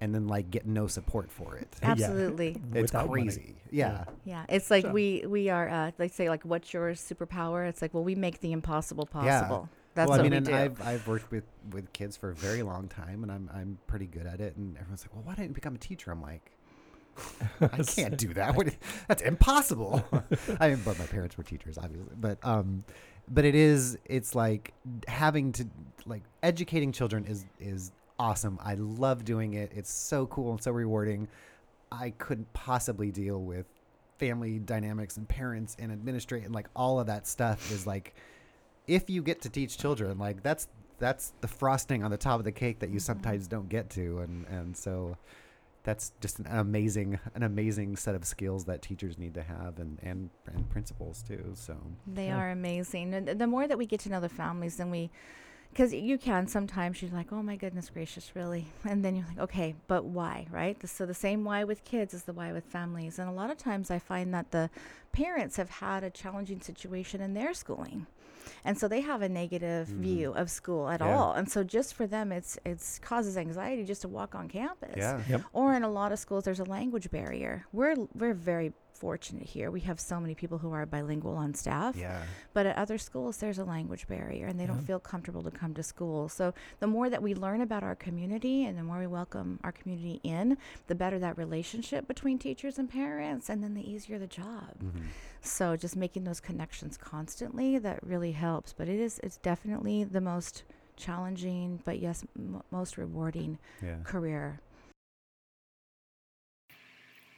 and then like get no support for it. Yeah. Absolutely. It's Without money. crazy. Yeah. Yeah, it's like So- we we are. Uh, like say like what's your superpower? It's like well we make the impossible possible Yeah. possible. That's well, I what mean, we and do. I've I've worked with with kids for a very long time, and I'm I'm pretty good at it. And everyone's like, "Well, why didn't you become a teacher?" I'm like, I can't do that. What, that's impossible. I mean, but my parents were teachers, obviously. But um, but it is. It's like having to like educating children is is awesome. I love doing it. It's so cool and so rewarding. I couldn't possibly deal with family dynamics and parents and administrate and like all of that stuff is like if you get to teach children like that's that's the frosting on the top of the cake that you mm-hmm. sometimes don't get to and and so that's just an amazing an amazing set of skills that teachers need to have and and, and principals too so They Yeah. are amazing. And the more that we get to know the families, then we because you can sometimes you're like, oh my goodness gracious, really, and then you're like, okay, but why, right? So the same why with kids is the why with families, and a lot of times I find that the parents have had a challenging situation in their schooling and so they have a negative mm-hmm. view of school at yeah. all and so just for them it's it's causes anxiety just to walk on campus yeah. Yep. or in a lot of schools there's a language barrier we're we're very fortunate here. We have so many people who are bilingual on staff. Yeah. But at other schools, there's a language barrier and they yeah. don't feel comfortable to come to school. So the more that we learn about our community and the more we welcome our community in, the better that relationship between teachers and parents, and then the easier the job. Mm-hmm. So just making those connections constantly that really helps. But it is, it's definitely the most challenging, but yes, m- most rewarding yeah. career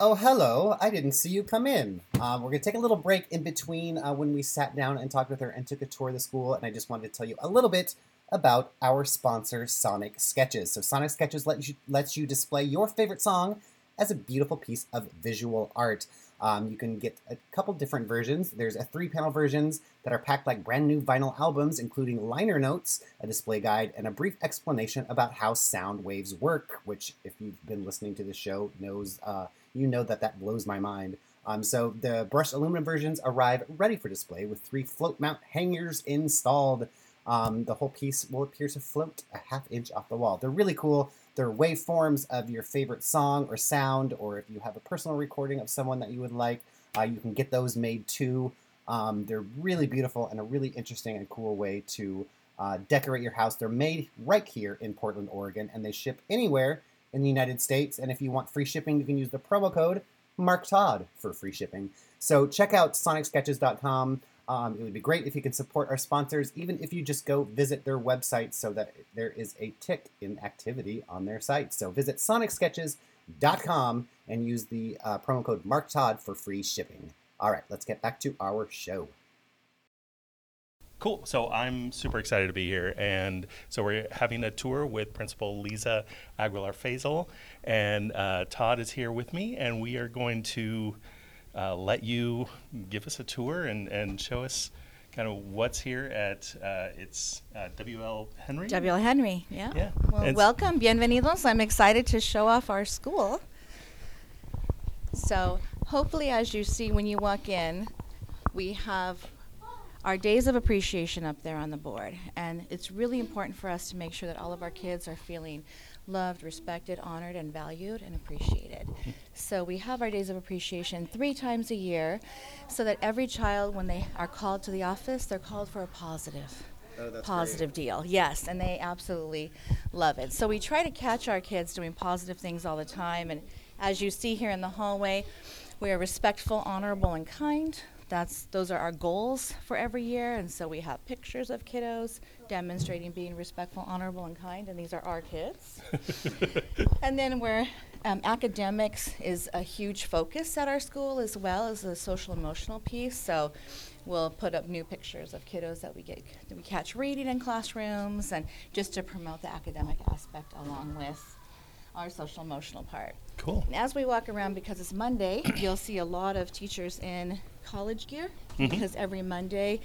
Oh, hello. I didn't see you come in. Um, we're going to take a little break in between uh, when we sat down and talked with her and took a tour of the school. And I just wanted to tell you a little bit about our sponsor, Sonic Sketches. So, Sonic Sketches lets you, lets you display your favorite song as a beautiful piece of visual art. Um, you can get a couple different versions. There's a three panel versions that are packed like brand new vinyl albums, including liner notes, a display guide, and a brief explanation about how sound waves work, which, if you've been listening to the show, knows uh, you know that that blows my mind. Um, so the brushed aluminum versions arrive ready for display with three float mount hangers installed. Um, the whole piece will appear to float a half inch off the wall. They're really cool. They're waveforms of your favorite song or sound, or if you have a personal recording of someone that you would like, uh, you can get those made too. Um, they're really beautiful and a really interesting and cool way to uh, decorate your house. They're made right here in Portland, Oregon, and they ship anywhere in the United States. And if you want free shipping, you can use the promo code Mark Todd for free shipping. So check out sonicsketches.com. Um, it would be great if you could support our sponsors, even if you just go visit their website so that there is a tick in activity on their site. So visit sonicsketches.com and use the uh, promo code Mark Todd for free shipping. All right, let's get back to our show. Cool. So I'm super excited to be here. And so we're having a tour with Principal Lisa Aguilar Faisal. And uh, Todd is here with me. And we are going to uh, let you give us a tour and, and show us kind of what's here at uh, it's uh, WL Henry. WL Henry, yeah. Yeah. Well, and welcome, bienvenidos. I'm excited to show off our school. So, hopefully, as you see when you walk in, we have our days of appreciation up there on the board. And it's really important for us to make sure that all of our kids are feeling loved, respected, honored, and valued and appreciated. so we have our days of appreciation three times a year so that every child, when they are called to the office, they're called for a positive. Oh, positive great. deal. Yes, and they absolutely love it. So we try to catch our kids doing positive things all the time. And as you see here in the hallway, we are respectful, honorable, and kind that's those are our goals for every year and so we have pictures of kiddos demonstrating being respectful honorable and kind and these are our kids and then we're um, academics is a huge focus at our school as well as the social emotional piece so we'll put up new pictures of kiddos that we get that we catch reading in classrooms and just to promote the academic aspect along with our social emotional part. Cool. And as we walk around, because it's Monday, you'll see a lot of teachers in college gear mm-hmm. because every Monday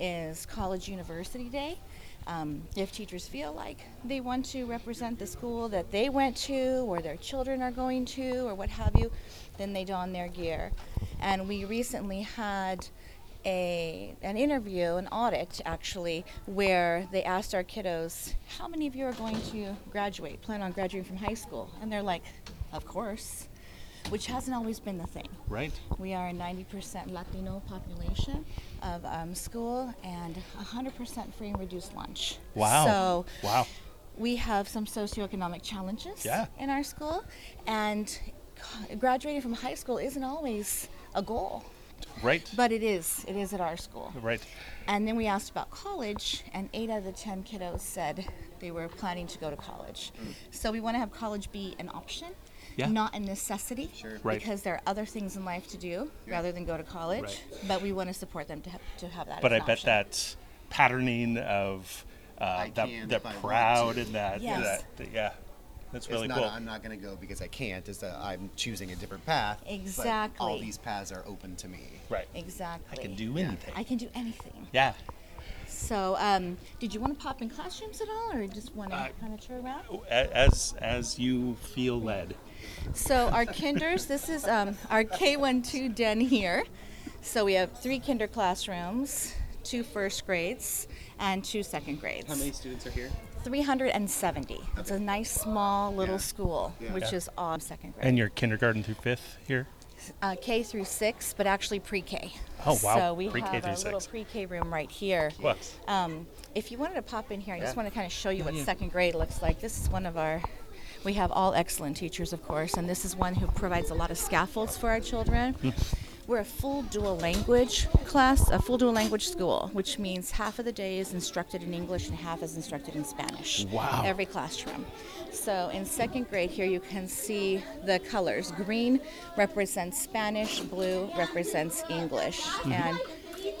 is College University Day. Um, if teachers feel like they want to represent the school that they went to or their children are going to or what have you, then they don their gear. And we recently had a an interview, an audit actually, where they asked our kiddos, "How many of you are going to graduate? Plan on graduating from high school?" And they're like, "Of course." Which hasn't always been the thing. Right. We are a 90% Latino population of um, school and 100% free and reduced lunch. Wow. So wow. we have some socioeconomic challenges yeah. in our school, and graduating from high school isn't always a goal. Right. But it is. It is at our school. Right. And then we asked about college, and eight out of the ten kiddos said they were planning to go to college. Mm. So we want to have college be an option. Yeah. Not a necessity, sure. right. because there are other things in life to do yeah. rather than go to college. Right. But we want to support them to, ha- to have that. But I bet option. that patterning of uh, that, that proud and that, yes. that, that, yeah, that's really it's cool. Not, I'm not going to go because I can't. It's that I'm choosing a different path. Exactly. all these paths are open to me. Right. Exactly. I can do anything. I can do anything. Yeah. So, um, did you want to pop in classrooms at all, or just want to Uh, kind of tour around? As as you feel led. So our kinders, this is um, our K12 den here. So we have three kinder classrooms, two first grades, and two second grades. How many students are here? 370. It's a nice small little Yeah. school, Yeah. which Yeah. is all second grade. And your kindergarten through fifth here. uh, K through six, but actually pre-K. Oh, wow. So we Pre-K have through a little pre-K room right here. Plus. Um, if you wanted to pop in here, I just want to kind of show you what yeah. second grade looks like. This is one of our, we have all excellent teachers, of course, and this is one who provides a lot of scaffolds for our children. Hmm. We're a full dual language class, a full dual language school, which means half of the day is instructed in English and half is instructed in Spanish. Wow. Every classroom. So in second grade here, you can see the colors. Green represents Spanish, blue represents English. And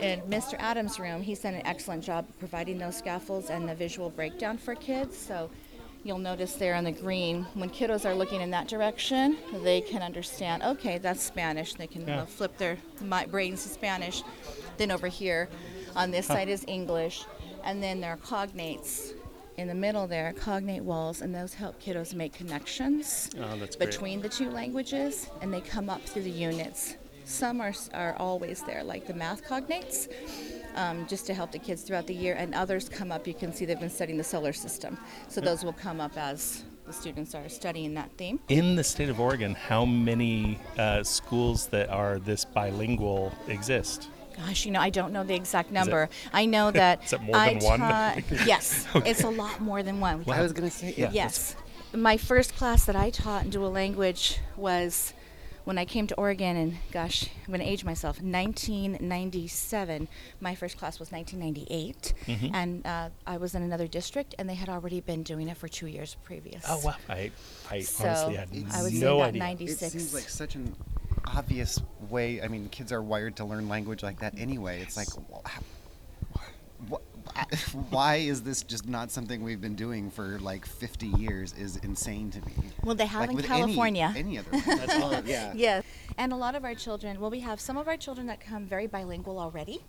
in Mr. Adams' room, he's done an excellent job providing those scaffolds and the visual breakdown for kids. So you'll notice there on the green, when kiddos are looking in that direction, they can understand, okay, that's Spanish. They can Yeah. uh, flip their brains to Spanish. Then over here, on this side is English. And then there are cognates in the middle there, cognate walls, and those help kiddos make connections Oh, that's great. between the two languages, and they come up through the units. Some are, are always there, like the math cognates, um, just to help the kids throughout the year, and others come up. You can see they've been studying the solar system, so those will come up as the students are studying that theme. In the state of Oregon, how many uh, schools that are this bilingual exist? Gosh, you know, I don't know the exact number. I know that Is it more I than one? taught- yes, it's a lot more than one. I was gonna say yeah. Yes. My first class that I taught in dual language was when I came to Oregon, and gosh, I'm going to age myself, 1997. My first class was 1998. Mm-hmm. And uh, I was in another district, and they had already been doing it for two years previous. Oh wow! I I So honestly had I would no about idea. 96. It seems like such an obvious way. I mean, kids are wired to learn language like that anyway. It's like, wh- how- wh- why is this just not something we've been doing for like 50 years? Is insane to me. Well, they have Like in with any- California. Any, other. That's all. Yeah. Yes, and a lot of our children. Well, we have some of our children that come very bilingual already.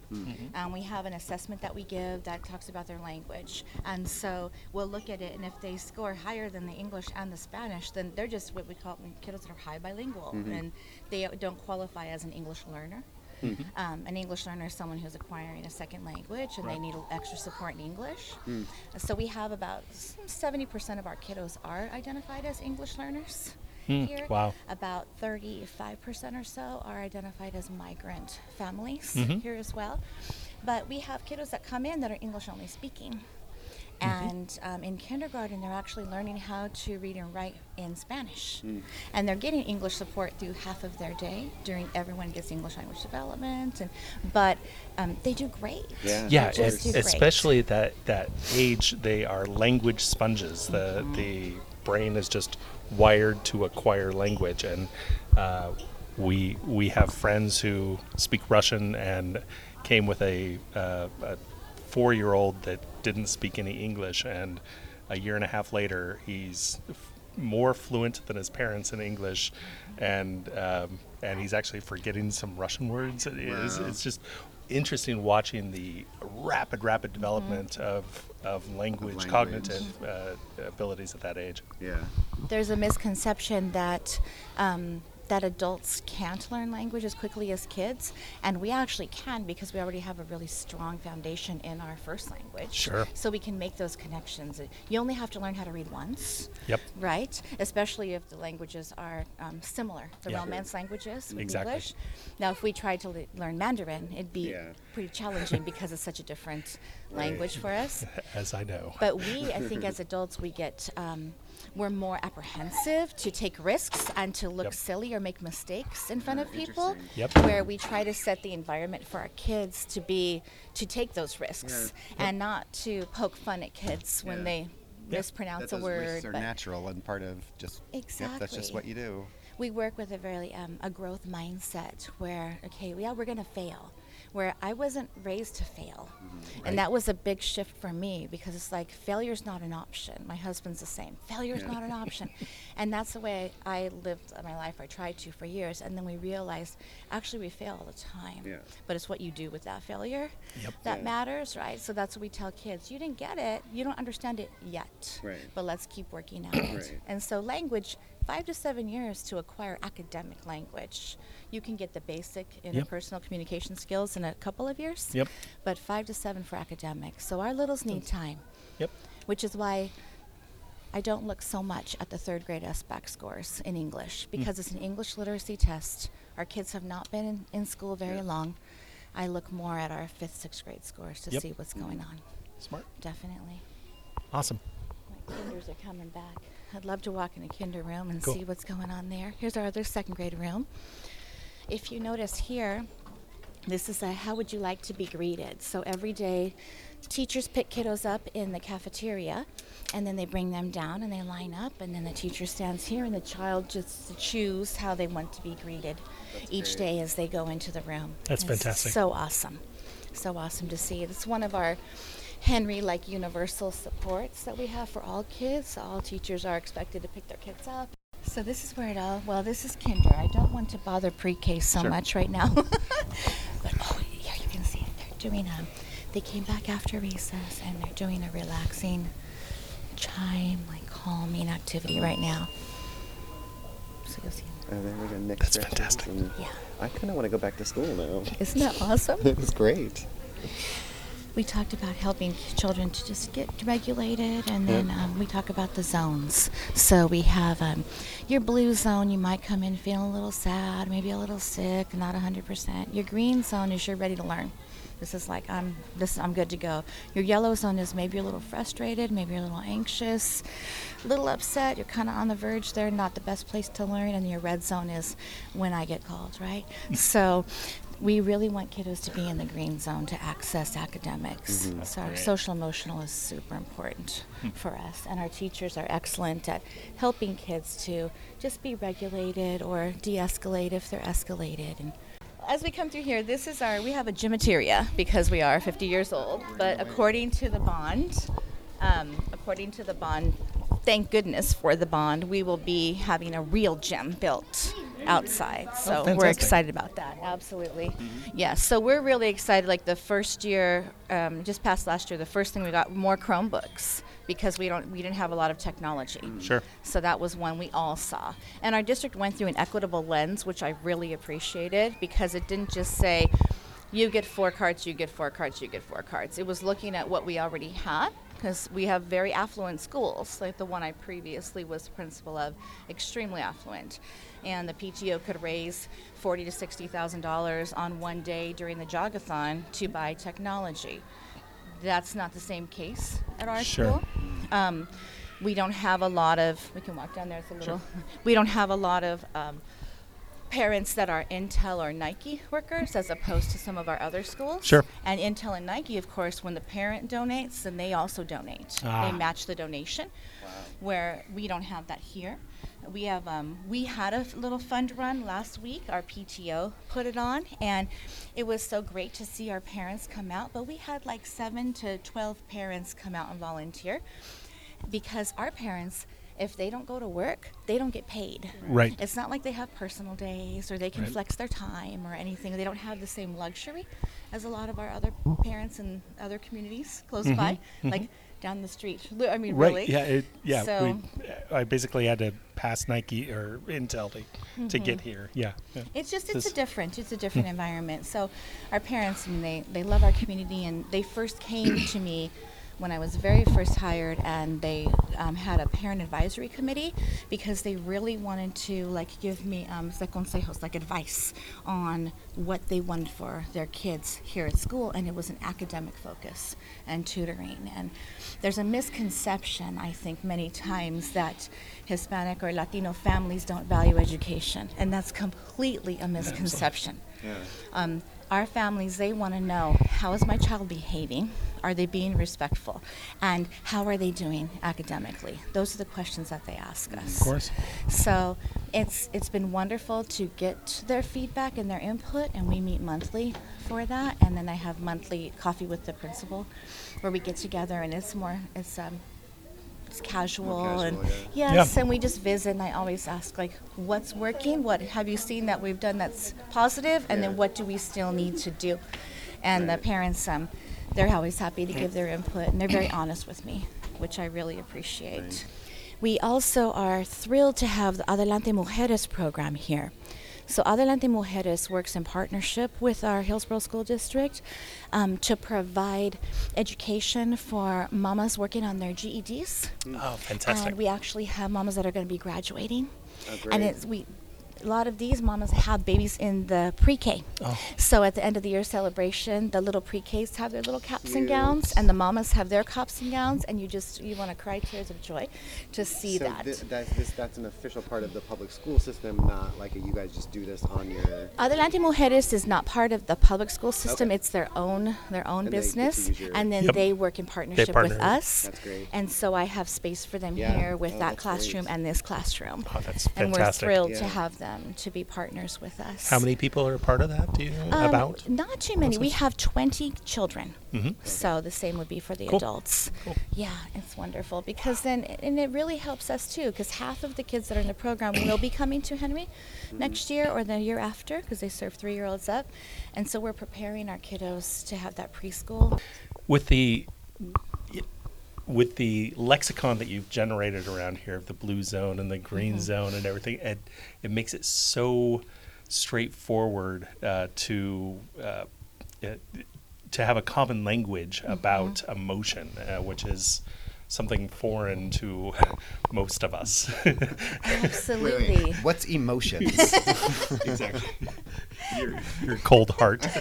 Um, we have an assessment that we give that talks about their language, and so we'll look at it. And if they score higher than the English and the Spanish, then they're just what we call kiddos that are high bilingual, and they don't qualify as an English learner. Um, an English learner is someone who's acquiring a second language and they need extra support in English. So we have about 70% of our kiddos are identified as English learners here. wow. About 35% or so are identified as migrant families Mm-hmm. here as well. But we have kiddos that come in that are English only speaking. Mm-hmm. And um, in kindergarten, they're actually learning how to read and write in Spanish. Mm. And they're getting English support through half of their day. During everyone gets English language development, and but um, they do great. Yeah. Yeah, just do great. especially at that that age, they are language sponges. The Mm-hmm. the brain is just wired to acquire language, and uh, we we have friends who speak Russian and came with a, uh, a four year old that didn't speak any English, and a year and a half later, he's f- more fluent than his parents in English, and um, and he's actually forgetting some Russian words. It is Wow. it's just interesting watching the rapid, rapid development of, of language, language. cognitive uh, abilities at that age. Yeah. There's a misconception that um, that adults can't learn language as quickly as kids, and we actually can because we already have a really strong foundation in our first language. Sure. So we can make those connections. You only have to learn how to read once. Yep. Right, especially if the languages are um, similar, the Yeah. Romance languages with Exactly. English. Now, if we tried to le- learn Mandarin, it'd be Yeah. pretty challenging because it's such a different language for us. As I know. But we, I think, as adults, we get um, we're more apprehensive to take risks and to look Yep. silly or make mistakes in front of people. Yep. Where we try to set the environment for our kids to be to take those risks and not to poke fun at kids when Yeah. they mispronounce that a those word. risks are but- natural and part of just. Yep, that's just what you do. we work with a very um, a growth mindset where okay yeah we're going to fail where I wasn't raised to fail. Mm-hmm. Right. And that was a big shift for me because it's like failure's not an option. My husband's the same. Failure's not an option. And that's the way I lived my life. I tried to for years. And then we realized actually we fail all the time. Yeah. But it's what you do with that failure Yep. that Yeah. matters, right? So that's what we tell kids. You didn't get it. You don't understand it yet. Right. But let's keep working at it. Right. And so language, five to seven years to acquire academic language. You can get the basic interpersonal communication skills in a couple of years. Yep. But five to seven for academics. So our littles need time, Yep. which is why I don't look so much at the third grade SBAC scores in English hmm. because it's an English literacy test. Our kids have not been in, in school very Yeah. long. I look more at our fifth, sixth grade scores to Yep. see what's going on. Smart. Definitely. Awesome. My kinders are coming back. I'd love to walk in a kinder room and Cool. see what's going on there. Here's our other second grade room. If you notice here, this is a how would you like to be greeted? So every day, teachers pick kiddos up in the cafeteria, and then they bring them down and they line up, and then the teacher stands here, and the child just choose how they want to be greeted each day as they go into the room. That's It's fantastic. So awesome, so awesome to see. It's one of our Henry like universal supports that we have for all kids. All teachers are expected to pick their kids up. So this is where it all. Well, this is kinder. I don't want to bother pre-K so Sure. much right now. but oh, yeah, you can see it. They're doing um. They came back after recess and they're doing a relaxing chime, like calming activity right now. So you'll see. Oh, there we go. Nick That's fantastic. Yeah. I kind of want to go back to school now. Isn't that awesome? it was great. We talked about helping children to just get regulated, and then um, we talk about the zones. So we have um, your blue zone, you might come in feeling a little sad, maybe a little sick, not 100%. Your green zone is you're ready to learn. This is like I'm this I'm good to go. Your yellow zone is maybe a little frustrated, maybe a little anxious, a little upset. You're kind of on the verge there, not the best place to learn. And your red zone is when I get called, right? so we really want kiddos to be in the green zone to access academics. So our great. social emotional is super important for us, and our teachers are excellent at helping kids to just be regulated or de-escalate if they're escalated. And as we come through here, this is our we have a gymateria because we are 50 years old. But according to the bond, um, according to the bond, thank goodness for the bond, we will be having a real gym built outside. So we're excited about that. Absolutely, yes. So we're really excited. Like the first year, um, just past last year, the first thing we got more Chromebooks because we don't we didn't have a lot of technology. Sure. So that was one we all saw. And our district went through an equitable lens, which I really appreciated because it didn't just say, you get four cards, you get four cards, you get four cards. It was looking at what we already had because we have very affluent schools, like the one I previously was principal of, extremely affluent. And the PTO could raise forty to sixty thousand dollars on one day during the jogathon to buy technology. That's not the same case at our Sure. school. Um, we don't have a lot of. We can walk down there. It's a little. Sure. We don't have a lot of um, parents that are Intel or Nike workers, as opposed to some of our other schools. Sure. And Intel and Nike, of course, when the parent donates, then they also donate. Ah. They match the donation. Where we don't have that here. We have um, we had a little fund run last week. Our PTO put it on, and it was so great to see our parents come out. But we had like seven to twelve parents come out and volunteer because our parents, if they don't go to work, they don't get paid. Right. It's not like they have personal days or they can Right. flex their time or anything. They don't have the same luxury as a lot of our other parents in other communities close by, like down the street. I mean. Right. really. Yeah. It, yeah. So- we, I basically had to pass Nike or Intel to, to Mm-hmm. get here. Yeah. yeah. It's just it's This- a different it's a different environment. So our parents I mean they they love our community and they first came to me when I was very first hired and they um, had a parent advisory committee because they really wanted to like give me um, consejos like advice on what they wanted for their kids here at school and it was an academic focus and tutoring and there's a misconception I think many times that Hispanic or Latino families don't value education and that's completely a misconception. Yeah. Um, our families, they want to know how is my child behaving? Are they being respectful? And how are they doing academically? Those are the questions that they ask us. Of course. So it's it's been wonderful to get their feedback and their input, and we meet monthly for that. And then I have monthly coffee with the principal, where we get together, and it's more it's um, it's casual, and casual, yes, and we just visit. And I always ask like, what's working? What have you seen that we've done that's positive? And then what do we still need to do? And the parents, um, they're always happy to give their input, and they're very honest with me, which I really appreciate. Right. We also are thrilled to have the Adelante Mujeres program here. So Adelante Mujeres works in partnership with our Hillsboro School District um, to provide education for mamas working on their GEDs. Oh, fantastic. And we actually have mamas that are going to be graduating. Oh, And great. it's we a lot of these mamas have babies in the pre-K. Oh. So at the end of the year celebration, the little pre-Ks have their little caps and gowns, and the mamas have their caps and gowns, and you just you want to cry tears of joy to see so that. thi- that's, this, that's an official part of the public school system, not like a, you guys just do this on your. Adelante Mujeres is not part of the public school system. Okay. It's their own their own And they get to business, and then Yep. they work in partnership with us. That's great. And so I have space for them Yeah. here with Oh, that classroom great. and this classroom. Oh, that's fantastic! and we're fantastic. thrilled to have them to be partners with us. How many people are a part of that? Do you know Um, about? Not too many. We have 20 children. Mhm. So the same would be for the Cool. adults. Cool. Yeah, it's wonderful because then, and it really helps us too because half of the kids that are in the program will be coming to Henry next year or the year after because they serve three year olds up. And so we're preparing our kiddos to have that preschool. with the with the lexicon that you've generated around here, of the blue zone and the green Mm-hmm. zone and everything, it it makes it so straightforward uh, to uh, it, to have a common language Mm-hmm. about emotion, uh, which is something foreign to most of us. Absolutely. What's emotions? exactly. Your, your cold heart.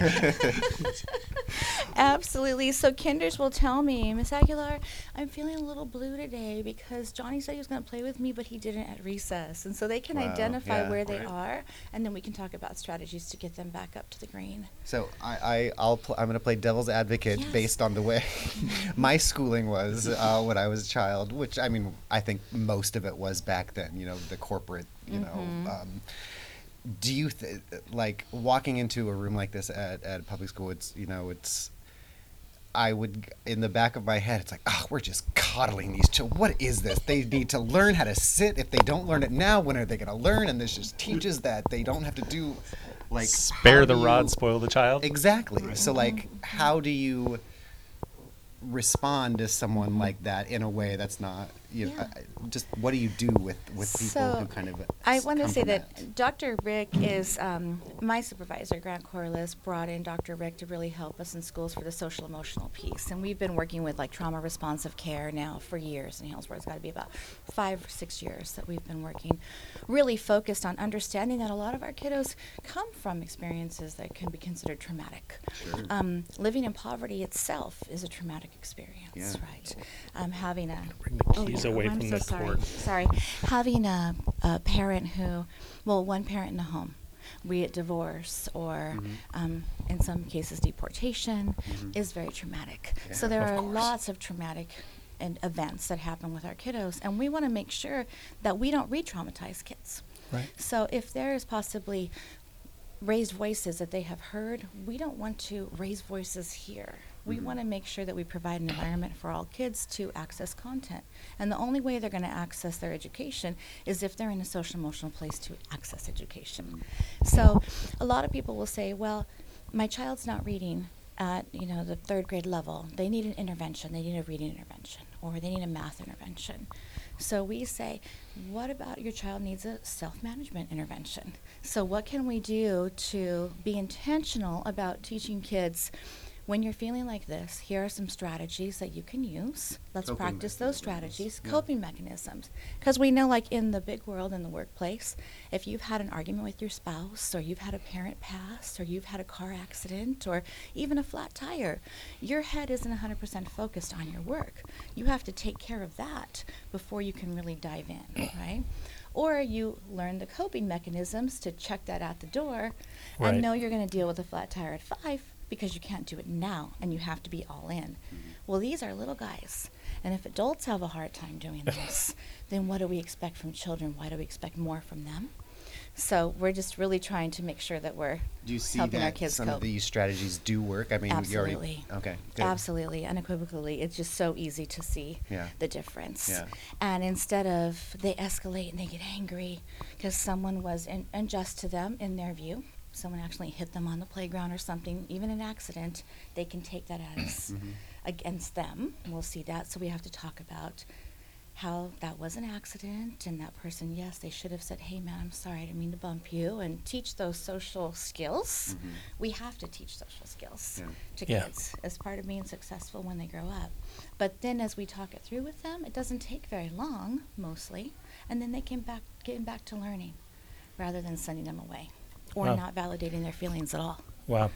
Absolutely. So kinders will tell me, Miss Aguilar, I'm feeling a little blue today because Johnny said he was going to play with me, but he didn't at recess. And so they can Wow, identify yeah. where they Right. are, and then we can talk about strategies to get them back up to the green. So I, I I'll pl- I'm gonna play devil's advocate Yes. based on the way my schooling was uh, when I was a child, which I mean I think most of it was back then. You know, the corporate. You Mm-hmm. know, um, do you th- like walking into a room like this at at a public school? It's you know it's. I would, in the back of my head, it's like, oh, we're just coddling these children. What is this? They need to learn how to sit. If they don't learn it now, when are they going to learn? And this just teaches that they don't have to do, like, Spare the do rod, spoil the child. Exactly. So like how do you respond to someone like that in a way that's not you know, Yeah. I- just what do you do with with people So, who kind of I want to say from that Dr. Rick is um, my supervisor. Grant Corliss brought in Dr. Rick to really help us in schools for the social emotional piece, and we've been working with like trauma responsive care now for years in Hillsboro. It's got to be about five or six years that we've been working, really focused on understanding that a lot of our kiddos come from experiences that can be considered traumatic. Um, living in poverty itself is a traumatic experience, Yeah. right? Um, having a Bring the keys yeah. away I'm from so the sorry. cord. Sorry. Having a, a parent who, well, one parent in the home, be it divorce or, Mm-hmm. um, in some cases, deportation, is very traumatic. so there Of are course. lots of traumatic and events that happen with our kiddos, and we want to make sure that we don't re-traumatize kids. Right. So if there is possibly raised voices that they have heard, we don't want to raise voices here. We mm-hmm. want to make sure that we provide an environment for all kids to access content. And the only way they're going to access their education is if they're in a social emotional place to access education. So a lot of people will say, well, my child's not reading at you know the third grade level. They need an intervention. They need a reading intervention or they need a math intervention. So we say what about your child needs a self-management intervention? So what can we do to be intentional about teaching kids when you're feeling like this, here are some strategies that you can use. Let's Coping practice those strategies, yeah. coping mechanisms. Because we know, like in the big world, in the workplace, if you've had an argument with your spouse, or you've had a parent pass, or you've had a car accident, or even a flat tire, your head isn't 100% focused on your work. You have to take care of that before you can really dive in, right? Or you learn the coping mechanisms to check that out the door Right. and know you're going to deal with a flat tire at five because you can't do it now and you have to be all in. Mm-hmm. Well, these are little guys. And if adults have a hard time doing this, then what do we expect from children? Why do we expect more from them? So we're just really trying to make sure that we're Do you see helping our that kids some cope. of these strategies do work? I mean, you already Absolutely. okay. Good. Absolutely, unequivocally. It's just so easy to see Yeah. the difference. Yeah. And instead of they escalate and they get angry because someone was in, unjust to them in their view, someone actually hit them on the playground or something, even an accident, they can take that as Mm-hmm. against them. We'll see that. So we have to talk about how that was an accident and that person, yes, they should have said, hey, man, I'm sorry, I didn't mean to bump you, and teach those social skills. We have to teach social skills Yeah. to Yeah. kids as part of being successful when they grow up. But then as we talk it through with them, it doesn't take very long, mostly, and then they can back get back to learning rather than sending them away or Wow. not validating their feelings at all. Wow.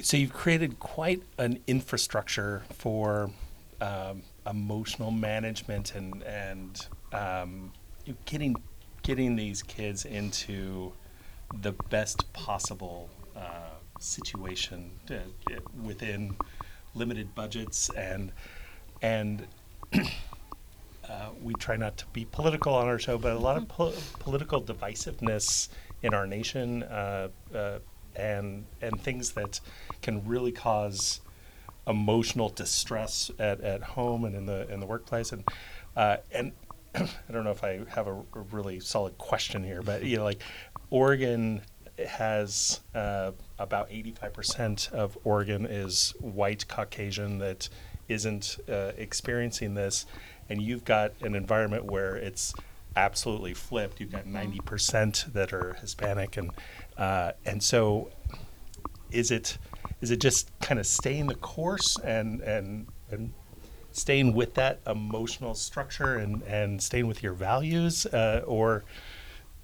So you've created quite an infrastructure for um, emotional management and and um, you getting getting these kids into the best possible uh, situation uh, uh, within limited budgets and and uh, we try not to be political on our show, but a lot of po- political divisiveness in our nation uh, uh, and and things that can really cause emotional distress at, at home and in the in the workplace. And uh, and I don't know if I have a, a really solid question here, but you know, like Oregon has uh, about 85% of Oregon is white Caucasian that isn't experiencing this, and you've got an environment where it's absolutely flipped. You've got 90% that are Hispanic, and uh, and so is it is it just kind of staying the course and and and staying with that emotional structure and and staying with your values uh, or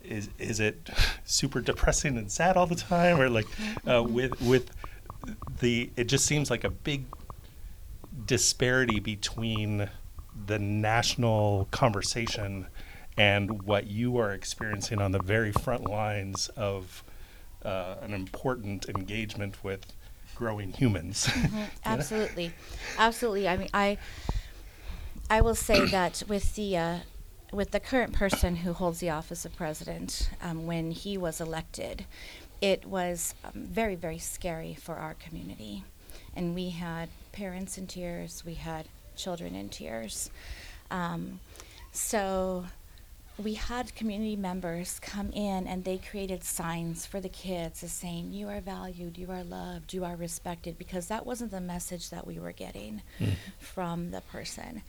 is is it super depressing and sad all the time or like uh, with with the it just seems like a big disparity between the national conversation and what you are experiencing on the very front lines of uh, an important engagement with growing humans. Absolutely, absolutely. I mean, I I will say that with the uh, with the current person who holds the office of president, um, when he was elected, it was um, very very scary for our community, and we had parents in tears, we had children in tears. Um, so we had community members come in and they created signs for the kids as saying you are valued you are loved you are respected because that wasn't the message that we were getting from the person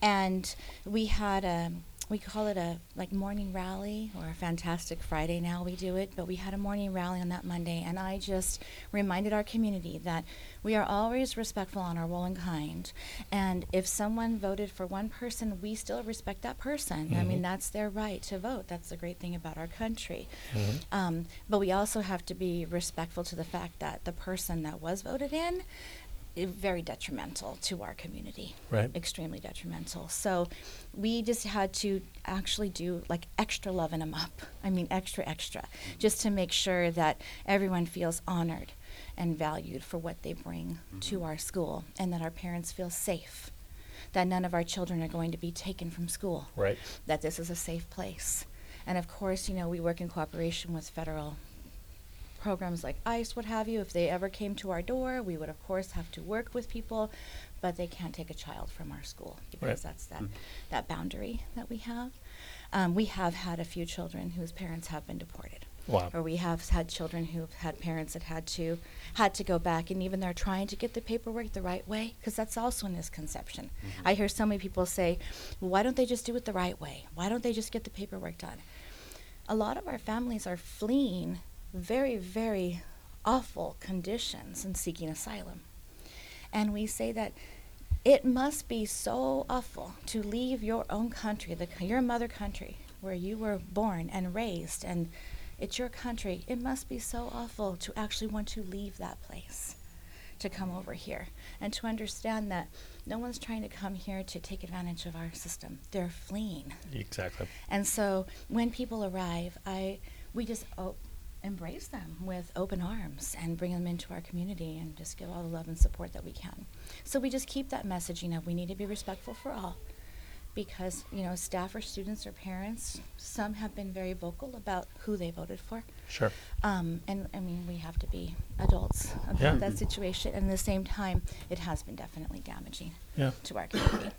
and we had a we call it a like morning rally or a fantastic friday now we do it but we had a morning rally on that monday and i just reminded our community that we are always respectful on our role in kind and if someone voted for one person we still respect that person. I mean that's their right to vote. That's the great thing about our country. Um, but we also have to be respectful to the fact that the person that was voted in very detrimental to our community Right. extremely detrimental so we just had to actually do like extra loving them up i mean extra extra just to make sure that everyone feels honored and valued for what they bring mm-hmm. to our school and that our parents feel safe that none of our children are going to be taken from school right. that this is a safe place. And of course, you know, we work in cooperation with federal programs like ICE, what have you. If they ever came to our door, we would, of course, have to work with people, but they can't take a child from our school because Right. that's that, that boundary that we have. Um, we have had a few children whose parents have been deported Wow. or we have had children who've had parents that had to had to go back and even they're trying to get the paperwork the right way because that's also a misconception i hear so many people say well, why don't they just do it the right way why don't they just get the paperwork done a lot of our families are fleeing very very awful conditions and seeking asylum and we say that it must be so awful to leave your own country, the, your mother country, where you were born and raised, and it's your country. It must be so awful to actually want to leave that place, to come over here, and to understand that no one's trying to come here to take advantage of our system. They're fleeing. Exactly. And so when people arrive, I we just oh, embrace them with open arms and bring them into our community and just give all the love and support that we can. So we just keep that messaging of we need to be respectful for all because you know staff or students or parents some have been very vocal about who they voted for Sure. um, and i mean we have to be adults about Yeah. that situation and at the same time it has been definitely damaging Yeah. to our community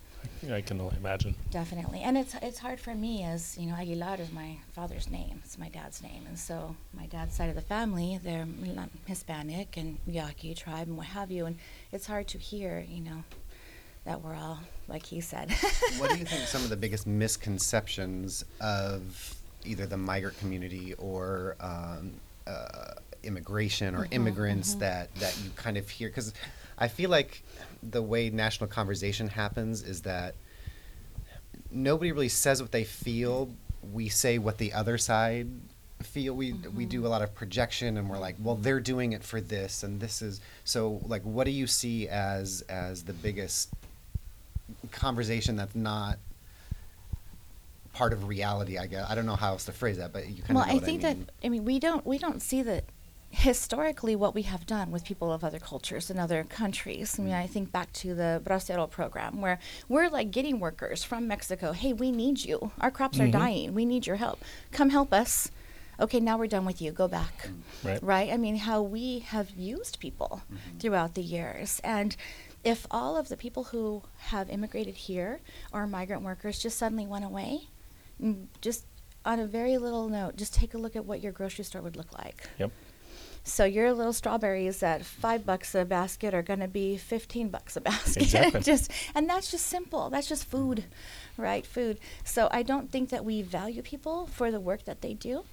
I can only imagine. definitely. And it's it's hard for me as you know aguilar is my father's name. It's my dad's name. And so my dad's side of the family they're Mila- hispanic and yaqui tribe and what have you. And it's hard to hear you know that we're all like he said. What do you think some of the biggest misconceptions of either the migrant community or um, uh, immigration or immigrants that that you kind of hear? Because I feel like the way national conversation happens is that nobody really says what they feel. We say what the other side feel. We we do mm-hmm. a lot of projection, and we're like, well, they're doing it for this, and this is so. Like, what do you see as as the biggest conversation that's not part of reality? I guess I don't know how else to phrase that, but you kind well of know i think I mean. that i mean we don't we don't see that historically what we have done with people of other cultures and other countries. I mean mm. i think back to the bracero program where we're like getting workers from mexico. Hey we need you. Our crops are mm-hmm. dying. We need your help. Come help us. Okay now we're done with you. Go back. Mm. Right. right? I mean how we have used people mm-hmm. throughout the years. And if all of the people who have immigrated here or migrant workers just suddenly went away mm, just on a very little note just take a look at what your grocery store would look like. Yep. So your little strawberries at five bucks a basket are going to be fifteen bucks a basket. Exactly. just and that's just simple. That's just food, right? Food. So I don't think that we value people for the work that they do.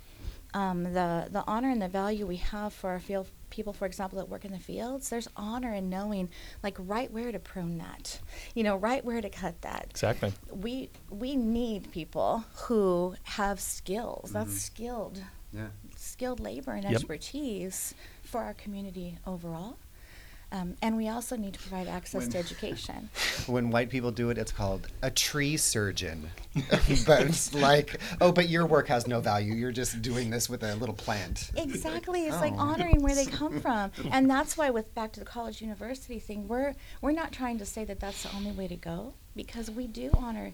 Um, the the honor and the value we have for our field people, for example, that work in the fields. There's honor in knowing like right where to prune that, you know, right where to cut that Exactly. we we need people who have skills. That's skilled Yeah. Skilled labor and Yep. expertise for our community overall. Um, and we also need to provide access When- to education. When white people do it, it's called a tree surgeon. but it's like, oh, but your work has no value. You're just doing this with a little plant. Exactly. It's like Oh. honoring where they come from. And that's why with back to the college university thing, we're we're not trying to say that that's the only way to go because we do honor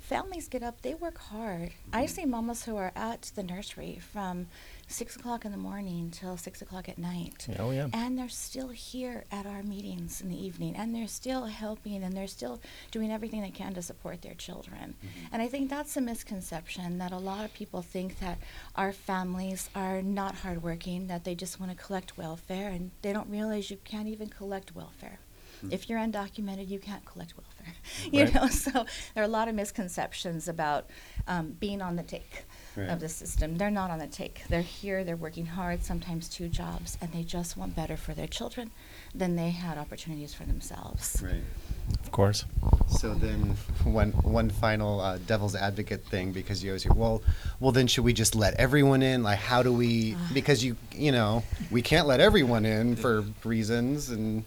families get up, they work hard. I see mamas who are at the nursery from six o'clock in the morning till six o'clock at night. Oh, yeah. And they're still here at our meetings in the evening and they're still helping and they're still doing everything they can to support their children. And I think that's a misconception that a lot of people think that our families are not hardworking, that they just want to collect welfare, and they don't realize you can't even collect welfare. If you're undocumented, you can't collect welfare. you Right. know, so there are a lot of misconceptions about um, being on the take Right. of the system. They're not on the take. They're here. They're working hard, sometimes two jobs, and they just want better for their children than they had opportunities for themselves. Right. Of course. So then, one one final uh, devil's advocate thing because you always hear, well, well then should we just let everyone in? Like, how do we? Because you you know we can't let everyone in for reasons, and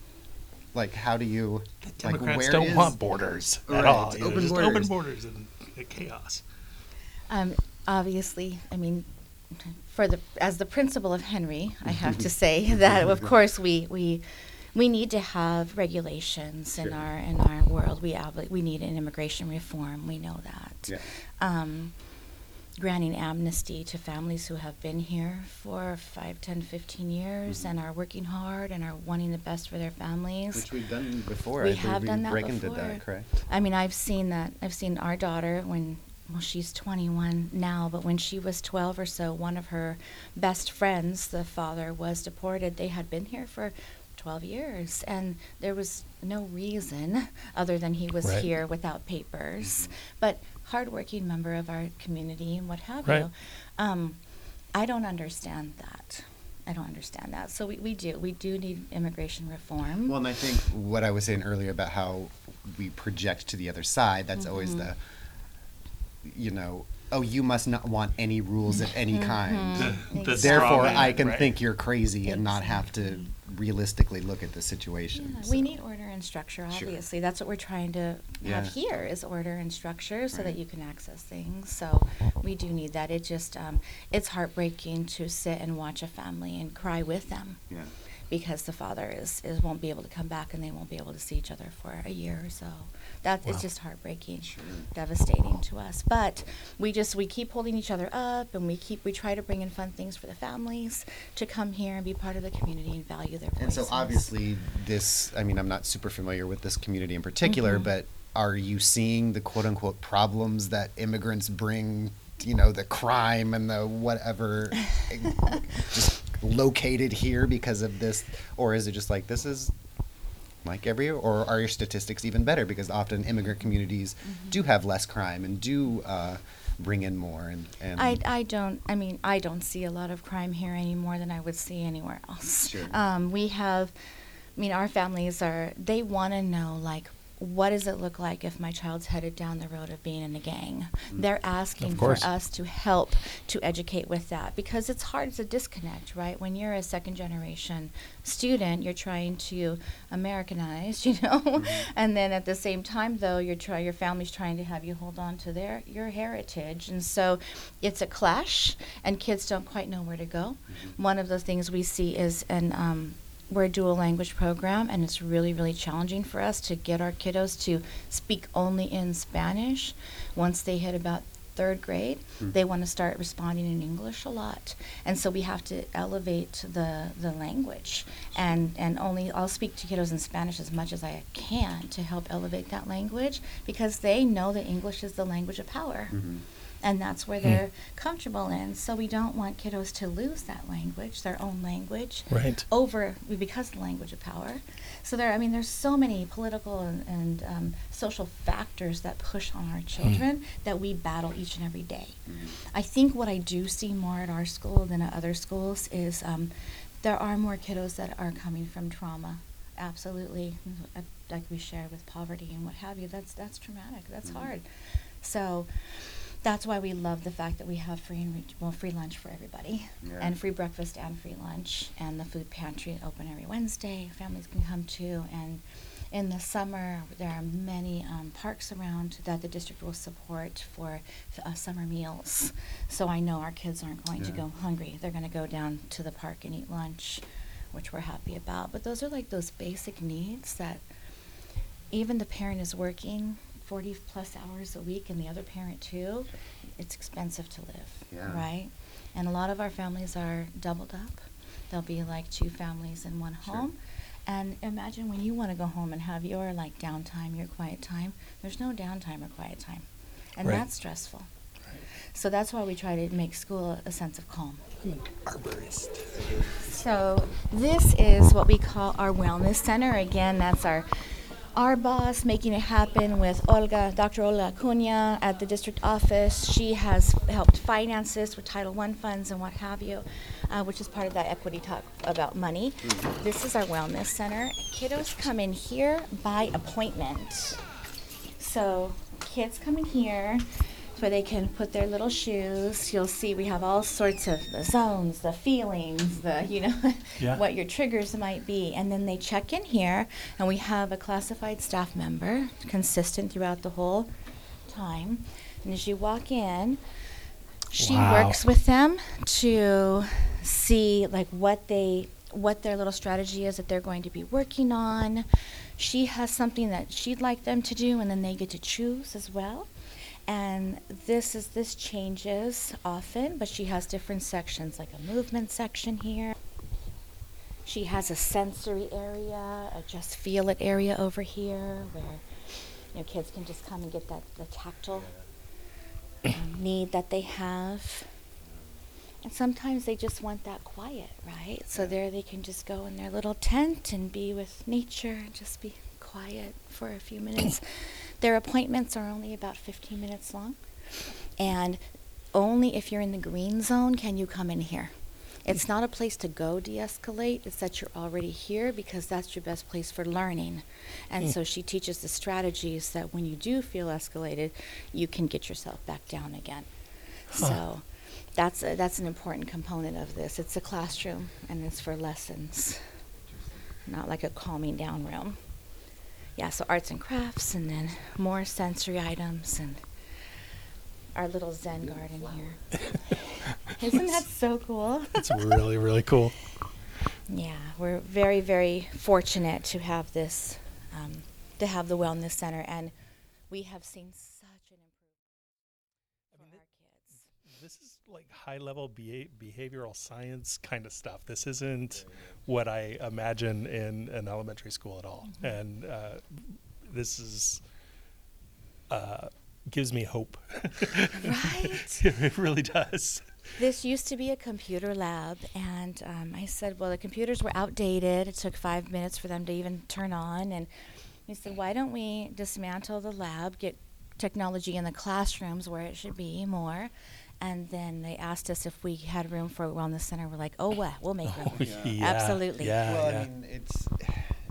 like how do you? like, Democrats where don't is- want borders Right, at all. it's know, open just borders. open borders and chaos. Um, obviously, I mean, for the as the principal of Henry, I have to say that of course we we we need to have regulations in Sure. our in our world. We obli- we need an immigration reform. We know that. Yeah. Um, granting amnesty to families who have been here for 5, 10, 15 years and are working hard and are wanting the best for their families. Which we've done before. We I have believe done that Reagan did before. that, correct? I mean, I've seen that. I've seen our daughter when, well, she's 21 now, but when she was 12 or so, one of her best friends, the father, was deported. They had been here for 12 years, and there was no reason other than he was Right. here without papers. But hardworking member of our community and what have Right. you. Um, I don't understand that. I don't understand that. So we, we do. We do need immigration reform. Well, and I think what I was saying earlier about how we project to the other side, that's always Mm-hmm. the, you know, oh, you must not want any rules of any kind. Mm-hmm. The straw Therefore, man, I can right? think you're crazy and not have to realistically look at the situation. Yeah, so. we need order and structure. Sure. Obviously, that's what we're trying to Yeah. have here is order and structure, so that you can access things. So we do need that. It just um, it's heartbreaking to sit and watch a family and cry with them Yeah. because the father is, is won't be able to come back and they won't be able to see each other for a year or so. That is Wow. just heartbreaking, devastating to us. But we just we keep holding each other up and we keep we try to bring in fun things for the families to come here and be part of the community and value their And so obviously this I mean I'm not super familiar with this community in particular, Mhm. but are you seeing the quote unquote problems that immigrants bring, you know, the crime and the whatever just located here because of this or is it just like this is like every or are your statistics even better because often immigrant communities Mm-hmm. do have less crime and do uh, bring in more and, and I, I don't I mean I don't see a lot of crime here any more than I would see anywhere else. Sure. Um, we have I mean our families are they want to know like what does it look like if my child's headed down the road of being in a gang? Mm. They're asking for us to help to educate with that because it's hard to disconnect, right? When you're a second generation student, you're trying to Americanize, you know, mm-hmm. and then at the same time, though, you're try your family's trying to have you hold on to their your heritage, and so it's a clash, and kids don't quite know where to go. Mm-hmm. One of the things we see is an um, we're a dual language program, and it's really, really challenging for us to get our kiddos to speak only in Spanish. Once they hit about third grade, hmm. they want to start responding in English a lot, and so we have to elevate the the language. And and only I'll speak to kiddos in Spanish as much as I can to help elevate that language because they know that English is the language of power mm-hmm. And that's where they're comfortable in. So we don't want kiddos to lose that language, their own language, Right. over because of the language of power. So there, I mean, there's so many political and, and um, social factors that push on our children that we battle each and every day. I think what I do see more at our school than at other schools is um, there are more kiddos that are coming from trauma. Absolutely, Uh, like we shared with poverty and what have you. That's that's traumatic. That's hard. So that's why we love the fact that we have free and re- well free lunch for everybody. Yeah. and free breakfast and free lunch and the food pantry open every wednesday. Families can come to and in the summer there are many um, parks around that the district will support for uh, summer meals. So i know our kids aren't going to go hungry. They're going to go down to the park and eat lunch which we're happy about. But those are like those basic needs that even the parent is working 40 plus hours a week and the other parent too, it's expensive to live, Yeah. right? And a lot of our families are doubled up. There'll be like two families in one Sure. home. And imagine when you want to go home and have your like downtime, your quiet time. There's no downtime or quiet time. And Right. that's stressful. Right. So that's why we try to make school a, a sense of calm. Arborist. So this is what we call our wellness center. Again, that's our our boss making it happen with Olga, Dr. Olga Acuna at the district office. She has helped finance this with Title I funds and what have you, uh, which is part of that equity talk about money. This is our wellness center. Kiddos come in here by appointment. So kids come in here where they can put their little shoes. You'll see we have all sorts of the zones, the feelings, the you know Yeah. what your triggers might be. And then they check in here and we have a classified staff member consistent throughout the whole time. And as you walk in, she Wow. works with them to see like what they what their little strategy is that they're going to be working on. She has something that she'd like them to do and then they get to choose as well. And this is this changes often, but she has different sections like a movement section here. She has a sensory area, a just feel it area over here where you know kids can just come and get that the tactile um, need that they have. And sometimes they just want that quiet, right? So there they can just go in their little tent and be with nature and just be quiet for a few minutes. their appointments are only about 15 minutes long. And only if you're in the green zone can you come in here. It's not a place to go de escalate, it's that you're already here because that's your best place for learning. And mm. so she teaches the strategies that when you do feel escalated, you can get yourself back down again. So that's, a, that's an important component of this. It's a classroom and it's for lessons, not like a calming down room. Yeah, so arts and crafts, and then more sensory items, and our little Zen garden here. Isn't that so cool? It's really, really cool. Yeah, we're very, very fortunate to have this, um, to have the wellness center, and we have seen such an improvement for our kids. This is like high level beha- behavioral science kind of stuff. This isn't what I imagine in an elementary school at all. And uh, this is uh, gives me hope. Right. it really does. This used to be a computer lab, and um, I said, well, the computers were outdated. It took five minutes for them to even turn on. And he said, why don't we dismantle the lab, get technology in the classrooms where it should be more? And then they asked us if we had room for a wellness center. We're like, oh, well, we'll make oh, room. yeah. Absolutely. Yeah. well, yeah. I mean, it's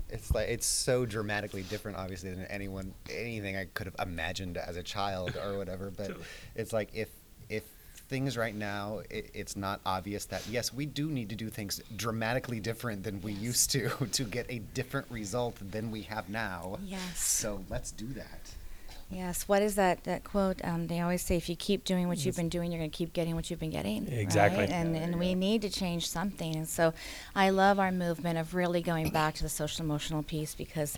it's like it's so dramatically different, obviously, than anyone anything I could have imagined as a child or whatever. But it's like if if things right now, it, it's not obvious that yes, we do need to do things dramatically different than we used to to get a different result than we have now. Yes. So let's do that. Yes. What is that that quote? Um, they always say, if you keep doing what you've been doing, you're going to keep getting what you've been getting. Exactly. right? And and we need to change something. And so, I love our movement of really going back to the social emotional piece because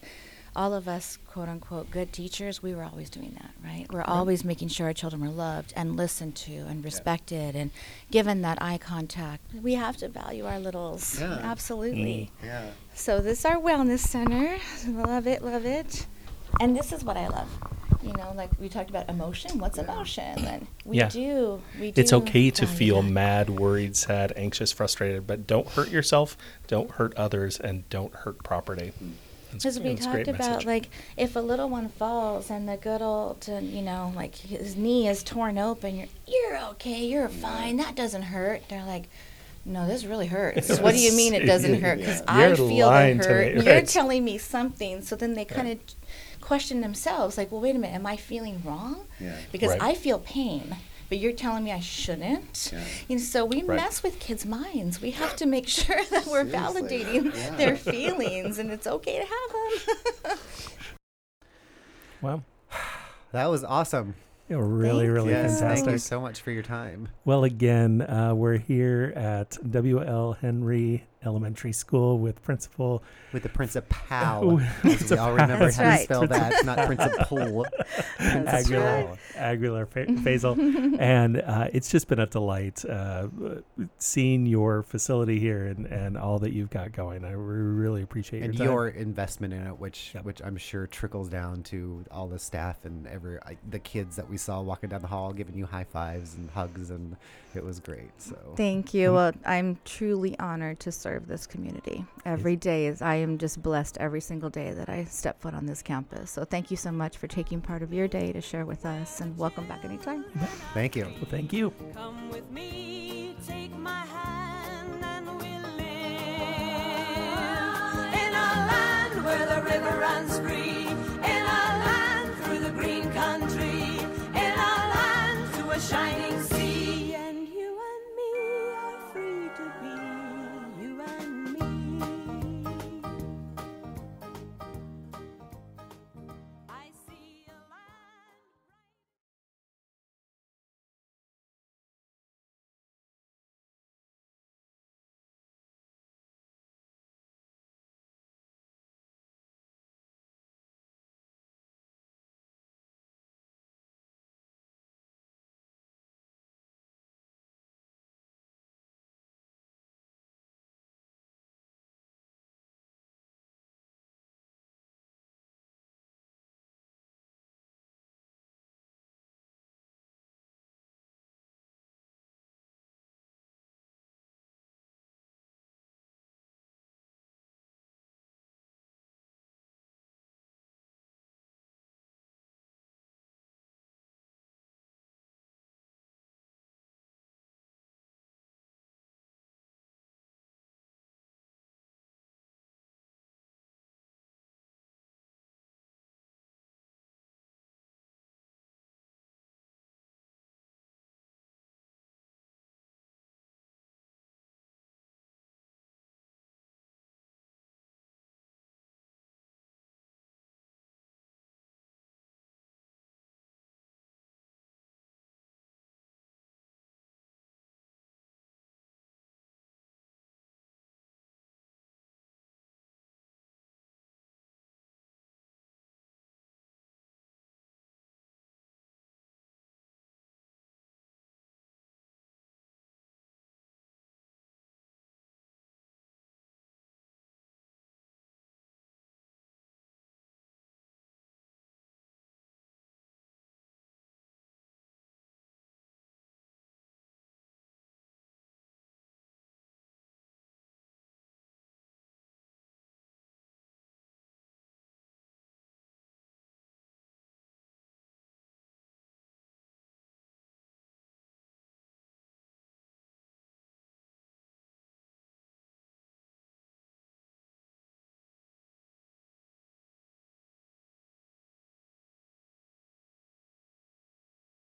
all of us, quote unquote, good teachers, we were always doing that, right? We're always making sure our children were loved and listened to and respected and given that eye contact. We have to value our littles. Yeah. Absolutely. Yeah. So this is our wellness center. Love it, love it. And this is what I love. You know, like we talked about emotion. What's emotion? And we Yeah. do. We do. It's okay to value feel that. mad, worried, sad, anxious, frustrated, but don't hurt yourself, don't hurt others, and don't hurt property. That's- Because we that's a great talked about message. like if a little one falls and the good old, uh, you know, like his knee is torn open, you're you're okay, you're fine, that doesn't hurt. They're like, no, this really hurts. what do you mean it doesn't hurt? Because I feel the hurt. me, You're right. telling me something. So then they kind of question themselves, like, well, wait a minute, am I feeling wrong? Yeah. Because Right. I feel pain. But you're telling me I shouldn't. Yeah. And so we Right. mess with kids' minds. We have to make sure that we're Seriously. validating Yeah. their feelings, and it's okay to have them. wow. That was awesome. Yeah, really, Thank really yes, fantastic. thank you so much for your time. Well, again, uh, we're here at W.L. Henry Elementary School with Principal With the principal, as we all remember That's how to right. spell that, not principal. That's Aguilar, right. Aguilar Faisal, and uh, it's just been a delight uh, seeing your facility here and, and all that you've got going. I really appreciate and your time. your investment in it, which Yep. which I'm sure trickles down to all the staff and every I, the kids that we saw walking down the hall, giving you high fives and hugs, and it was great. So thank you. Well, I'm truly honored to serve this community. Every day is I am just blessed every single day that I step foot on this campus. So thank you so much for taking part of your day to share with us, and welcome back anytime. Thank you. Well, thank you. where the river runs free. In land through the green country. In land to a shining